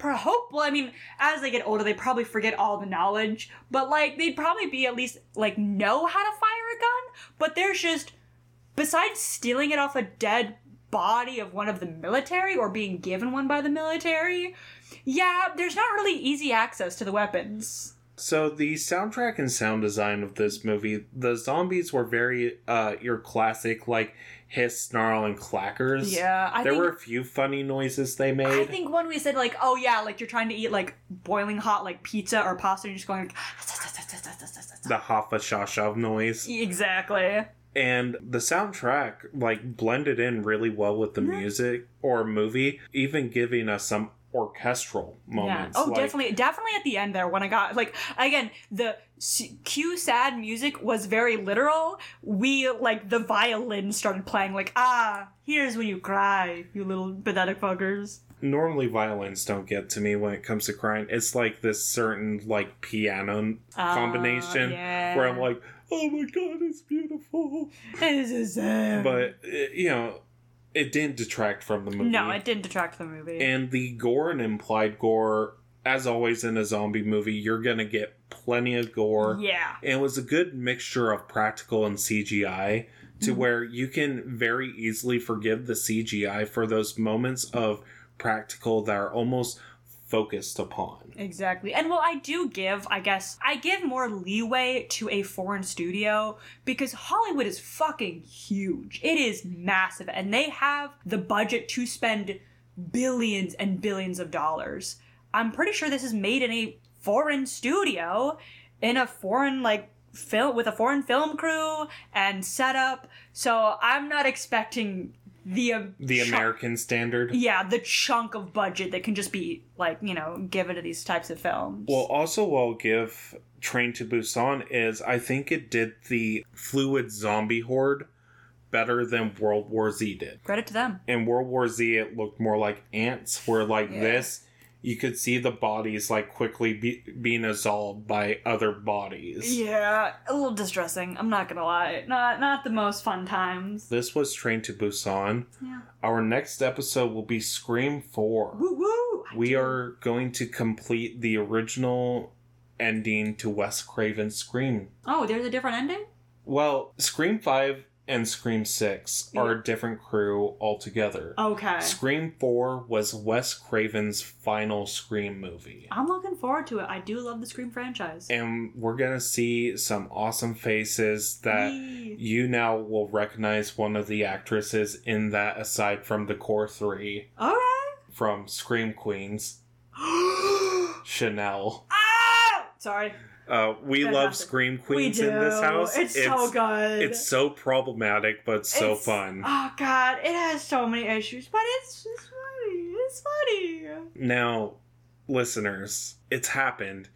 hope well, I mean, as they get older, they probably forget all the knowledge, but like they'd probably be at least like know how to fire a gun. But there's just besides stealing it off a dead body of one of the military or being given one by the military, yeah, there's not really easy access to the weapons. So the soundtrack and sound design of this movie, the zombies were very uh your classic like hiss, snarl, and clackers. Yeah, I there think were a few funny noises they made. I think when we said like, oh yeah, like you're trying to eat like boiling hot like pizza or pasta, and you're just going like, (laughs) the Hafa Shashav noise. exactly. and the soundtrack like blended in really well with the Mm-hmm. music or movie even giving us some orchestral Yeah. moments Oh, like- definitely, definitely at the end there when I got like again the cue sad music was very literal. We like the violin started playing like ah here's when you cry you little pathetic fuckers. normally violins don't get to me when it comes to crying it's like this certain like piano Ah, combination yeah. where i'm like oh my god it's beautiful This is sad. but you know it didn't detract from the movie no, it didn't detract from the movie. and the gore and implied gore as always in a zombie movie you're gonna get plenty of gore yeah. And it was a good mixture of practical and CGI to Mm-hmm. where you can very easily forgive the CGI for those moments of practical that are almost focused upon. Exactly. And well, I do give, I guess, I give more leeway to a foreign studio because Hollywood is fucking huge. It is massive. And they have the budget to spend billions and billions of dollars. I'm pretty sure this is made in a foreign studio, in a foreign, like, film, with a foreign film crew and setup. So I'm not expecting the, um, The chunk- American standard. yeah, the chunk of budget that can just be like you know given to these types of films. Well, also, I'll give Train to Busan is I think it did the fluid zombie horde better than World War Z did. credit to them. In World War Z, it looked more like ants, where like Yeah. this, you could see the bodies like quickly be- being dissolved by other bodies. Yeah, a little distressing. I'm not gonna lie. Not not the most fun times. This was Train to Busan. Yeah. Our next episode will be Scream 4. Woo woo. I We do. are going to complete the original ending to Wes Craven's Scream. Oh, there's a different ending. Well, Scream 5 and Scream 6 are a different crew altogether. Okay. Scream 4 was Wes Craven's final Scream movie. I'm looking forward to it. I do love the Scream franchise. And we're going to see some awesome faces that you now will recognize one of the actresses in that aside from the core three Okay. from Scream Queens, (gasps) Chanel. ah! Sorry. Uh, we love Fantastic. Scream Queens in this house. It's, so good. It's so problematic, but so It's- fun. Oh god, it has so many issues, but it's it's funny. It's funny. Now, listeners, it's happened,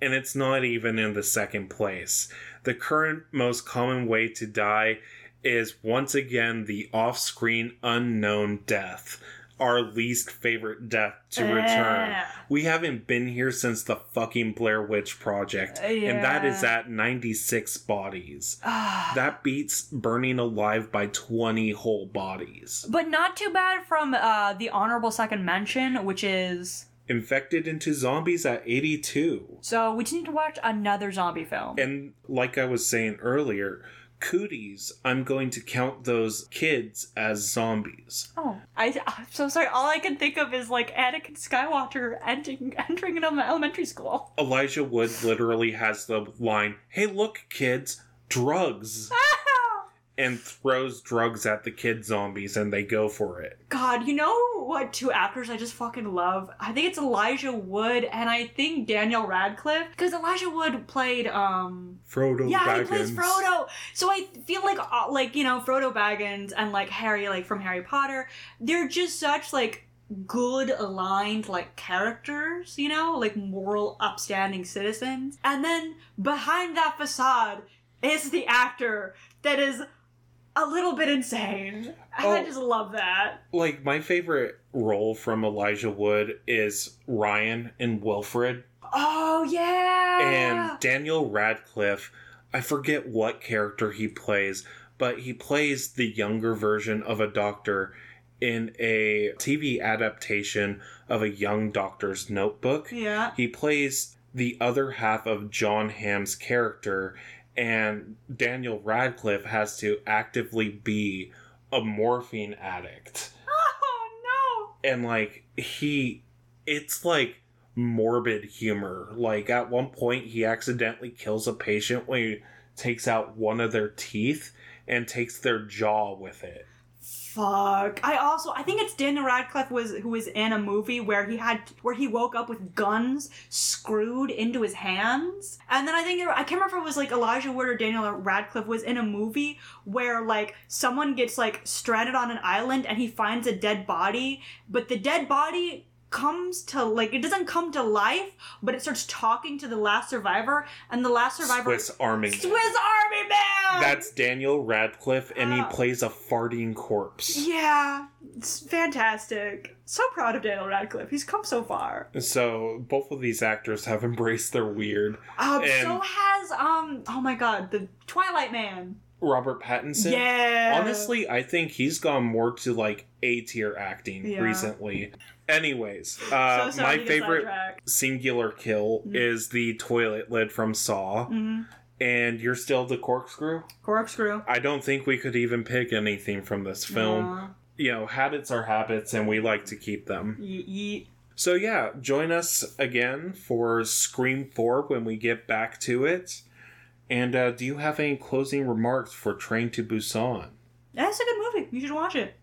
and it's not even in the second place. The current most common way to die is once again the off screen unknown death, our least favorite death to return. Eh. We haven't been here since the fucking Blair Witch Project, and that is at 96 bodies. (sighs) Ah. That beats burning alive by 20 whole bodies. but not too bad from uh, the honorable second mention, which is Infected into zombies at 82. so we just need to watch another zombie film. And like I was saying earlier, cooties, I'm going to count those kids as zombies. Oh, I, I'm so sorry. All I can think of is like Anakin Skywalker entering (laughs) entering an elementary school. Elijah Wood literally has the line, Hey, look, kids, drugs, (laughs) and throws drugs at the kid zombies and they go for it. God, you know what? Two actors I just fucking love. I think it's Elijah Wood and I think Daniel Radcliffe because Elijah Wood played um. Frodo Yeah, Baggins. he plays Frodo. So I feel like, uh, like you know, Frodo Baggins and like Harry, like from Harry Potter, they're just such like good aligned like characters, you know, like moral, upstanding citizens. And then behind that facade is the actor that is a little bit insane. And I Oh. just love that. Like, my favorite role from Elijah Wood is Ryan in Wilfred. Oh yeah. And Daniel Radcliffe, I forget what character he plays, but he plays the younger version of a doctor in a TV adaptation of a young doctor's notebook. yeah. He plays the other half of Jon Hamm's character, and Daniel Radcliffe has to actively be a morphine addict. Oh no! And like, he, it's like morbid humor. Like, at one point, he accidentally kills a patient when he takes out one of their teeth and takes their jaw with it. Fuck. I also I think it's Daniel Radcliffe was who was in a movie where he had where he woke up with guns screwed into his hands. And then I think I can't remember if it was like Elijah Wood or Daniel Radcliffe was in a movie where like someone gets like stranded on an island and he finds a dead body, but the dead body comes to like it doesn't come to life, but it starts talking to the last survivor and the last survivor Swiss Army Man. Swiss Army Man. That's Daniel Radcliffe, and he Ah. plays a farting corpse. Yeah, it's fantastic. So proud of Daniel Radcliffe. He's come so far. So both of these actors have (laughs) embraced their weird. Um, And- so has um. Oh my God, the Twilight Man. Robert Pattinson. Yeah. Honestly, I think he's gone more to like A tier acting Yeah. recently. Anyways, uh, sorry my favorite singular kill Mhm. is the toilet lid from Saw, Mhm. and you're still the corkscrew. Corkscrew. I don't think we could even pick anything from this film. You know, habits are habits, and we like to keep them. ye- ye- So yeah, join us again for Scream 4 when we get back to it. And uh, do you have any closing remarks for Train to Busan? That's a good movie. You should watch it.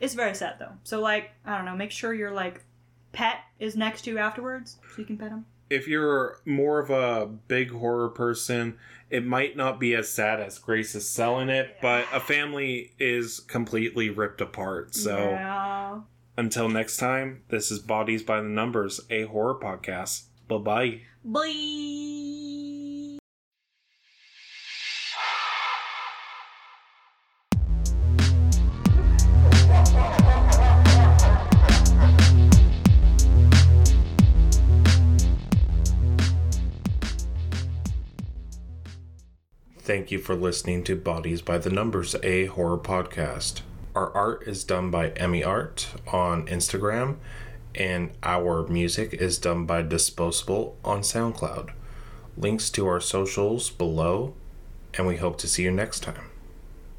It's very sad though. So like, I don't know. Make sure your like pet is next to you afterwards, so you can pet him. If you're more of a big horror person, it might not be as sad as Grace is selling it, but a family is completely ripped apart. So yeah. until next time, this is Bodies by the Numbers, a horror podcast. Bye bye. Bye. Thank you for listening to Bodies by the Numbers, a horror podcast. Our art is done by Emmy Art on Instagram, and our music is done by Disposable on SoundCloud. Links to our socials below, and we hope to see you next time.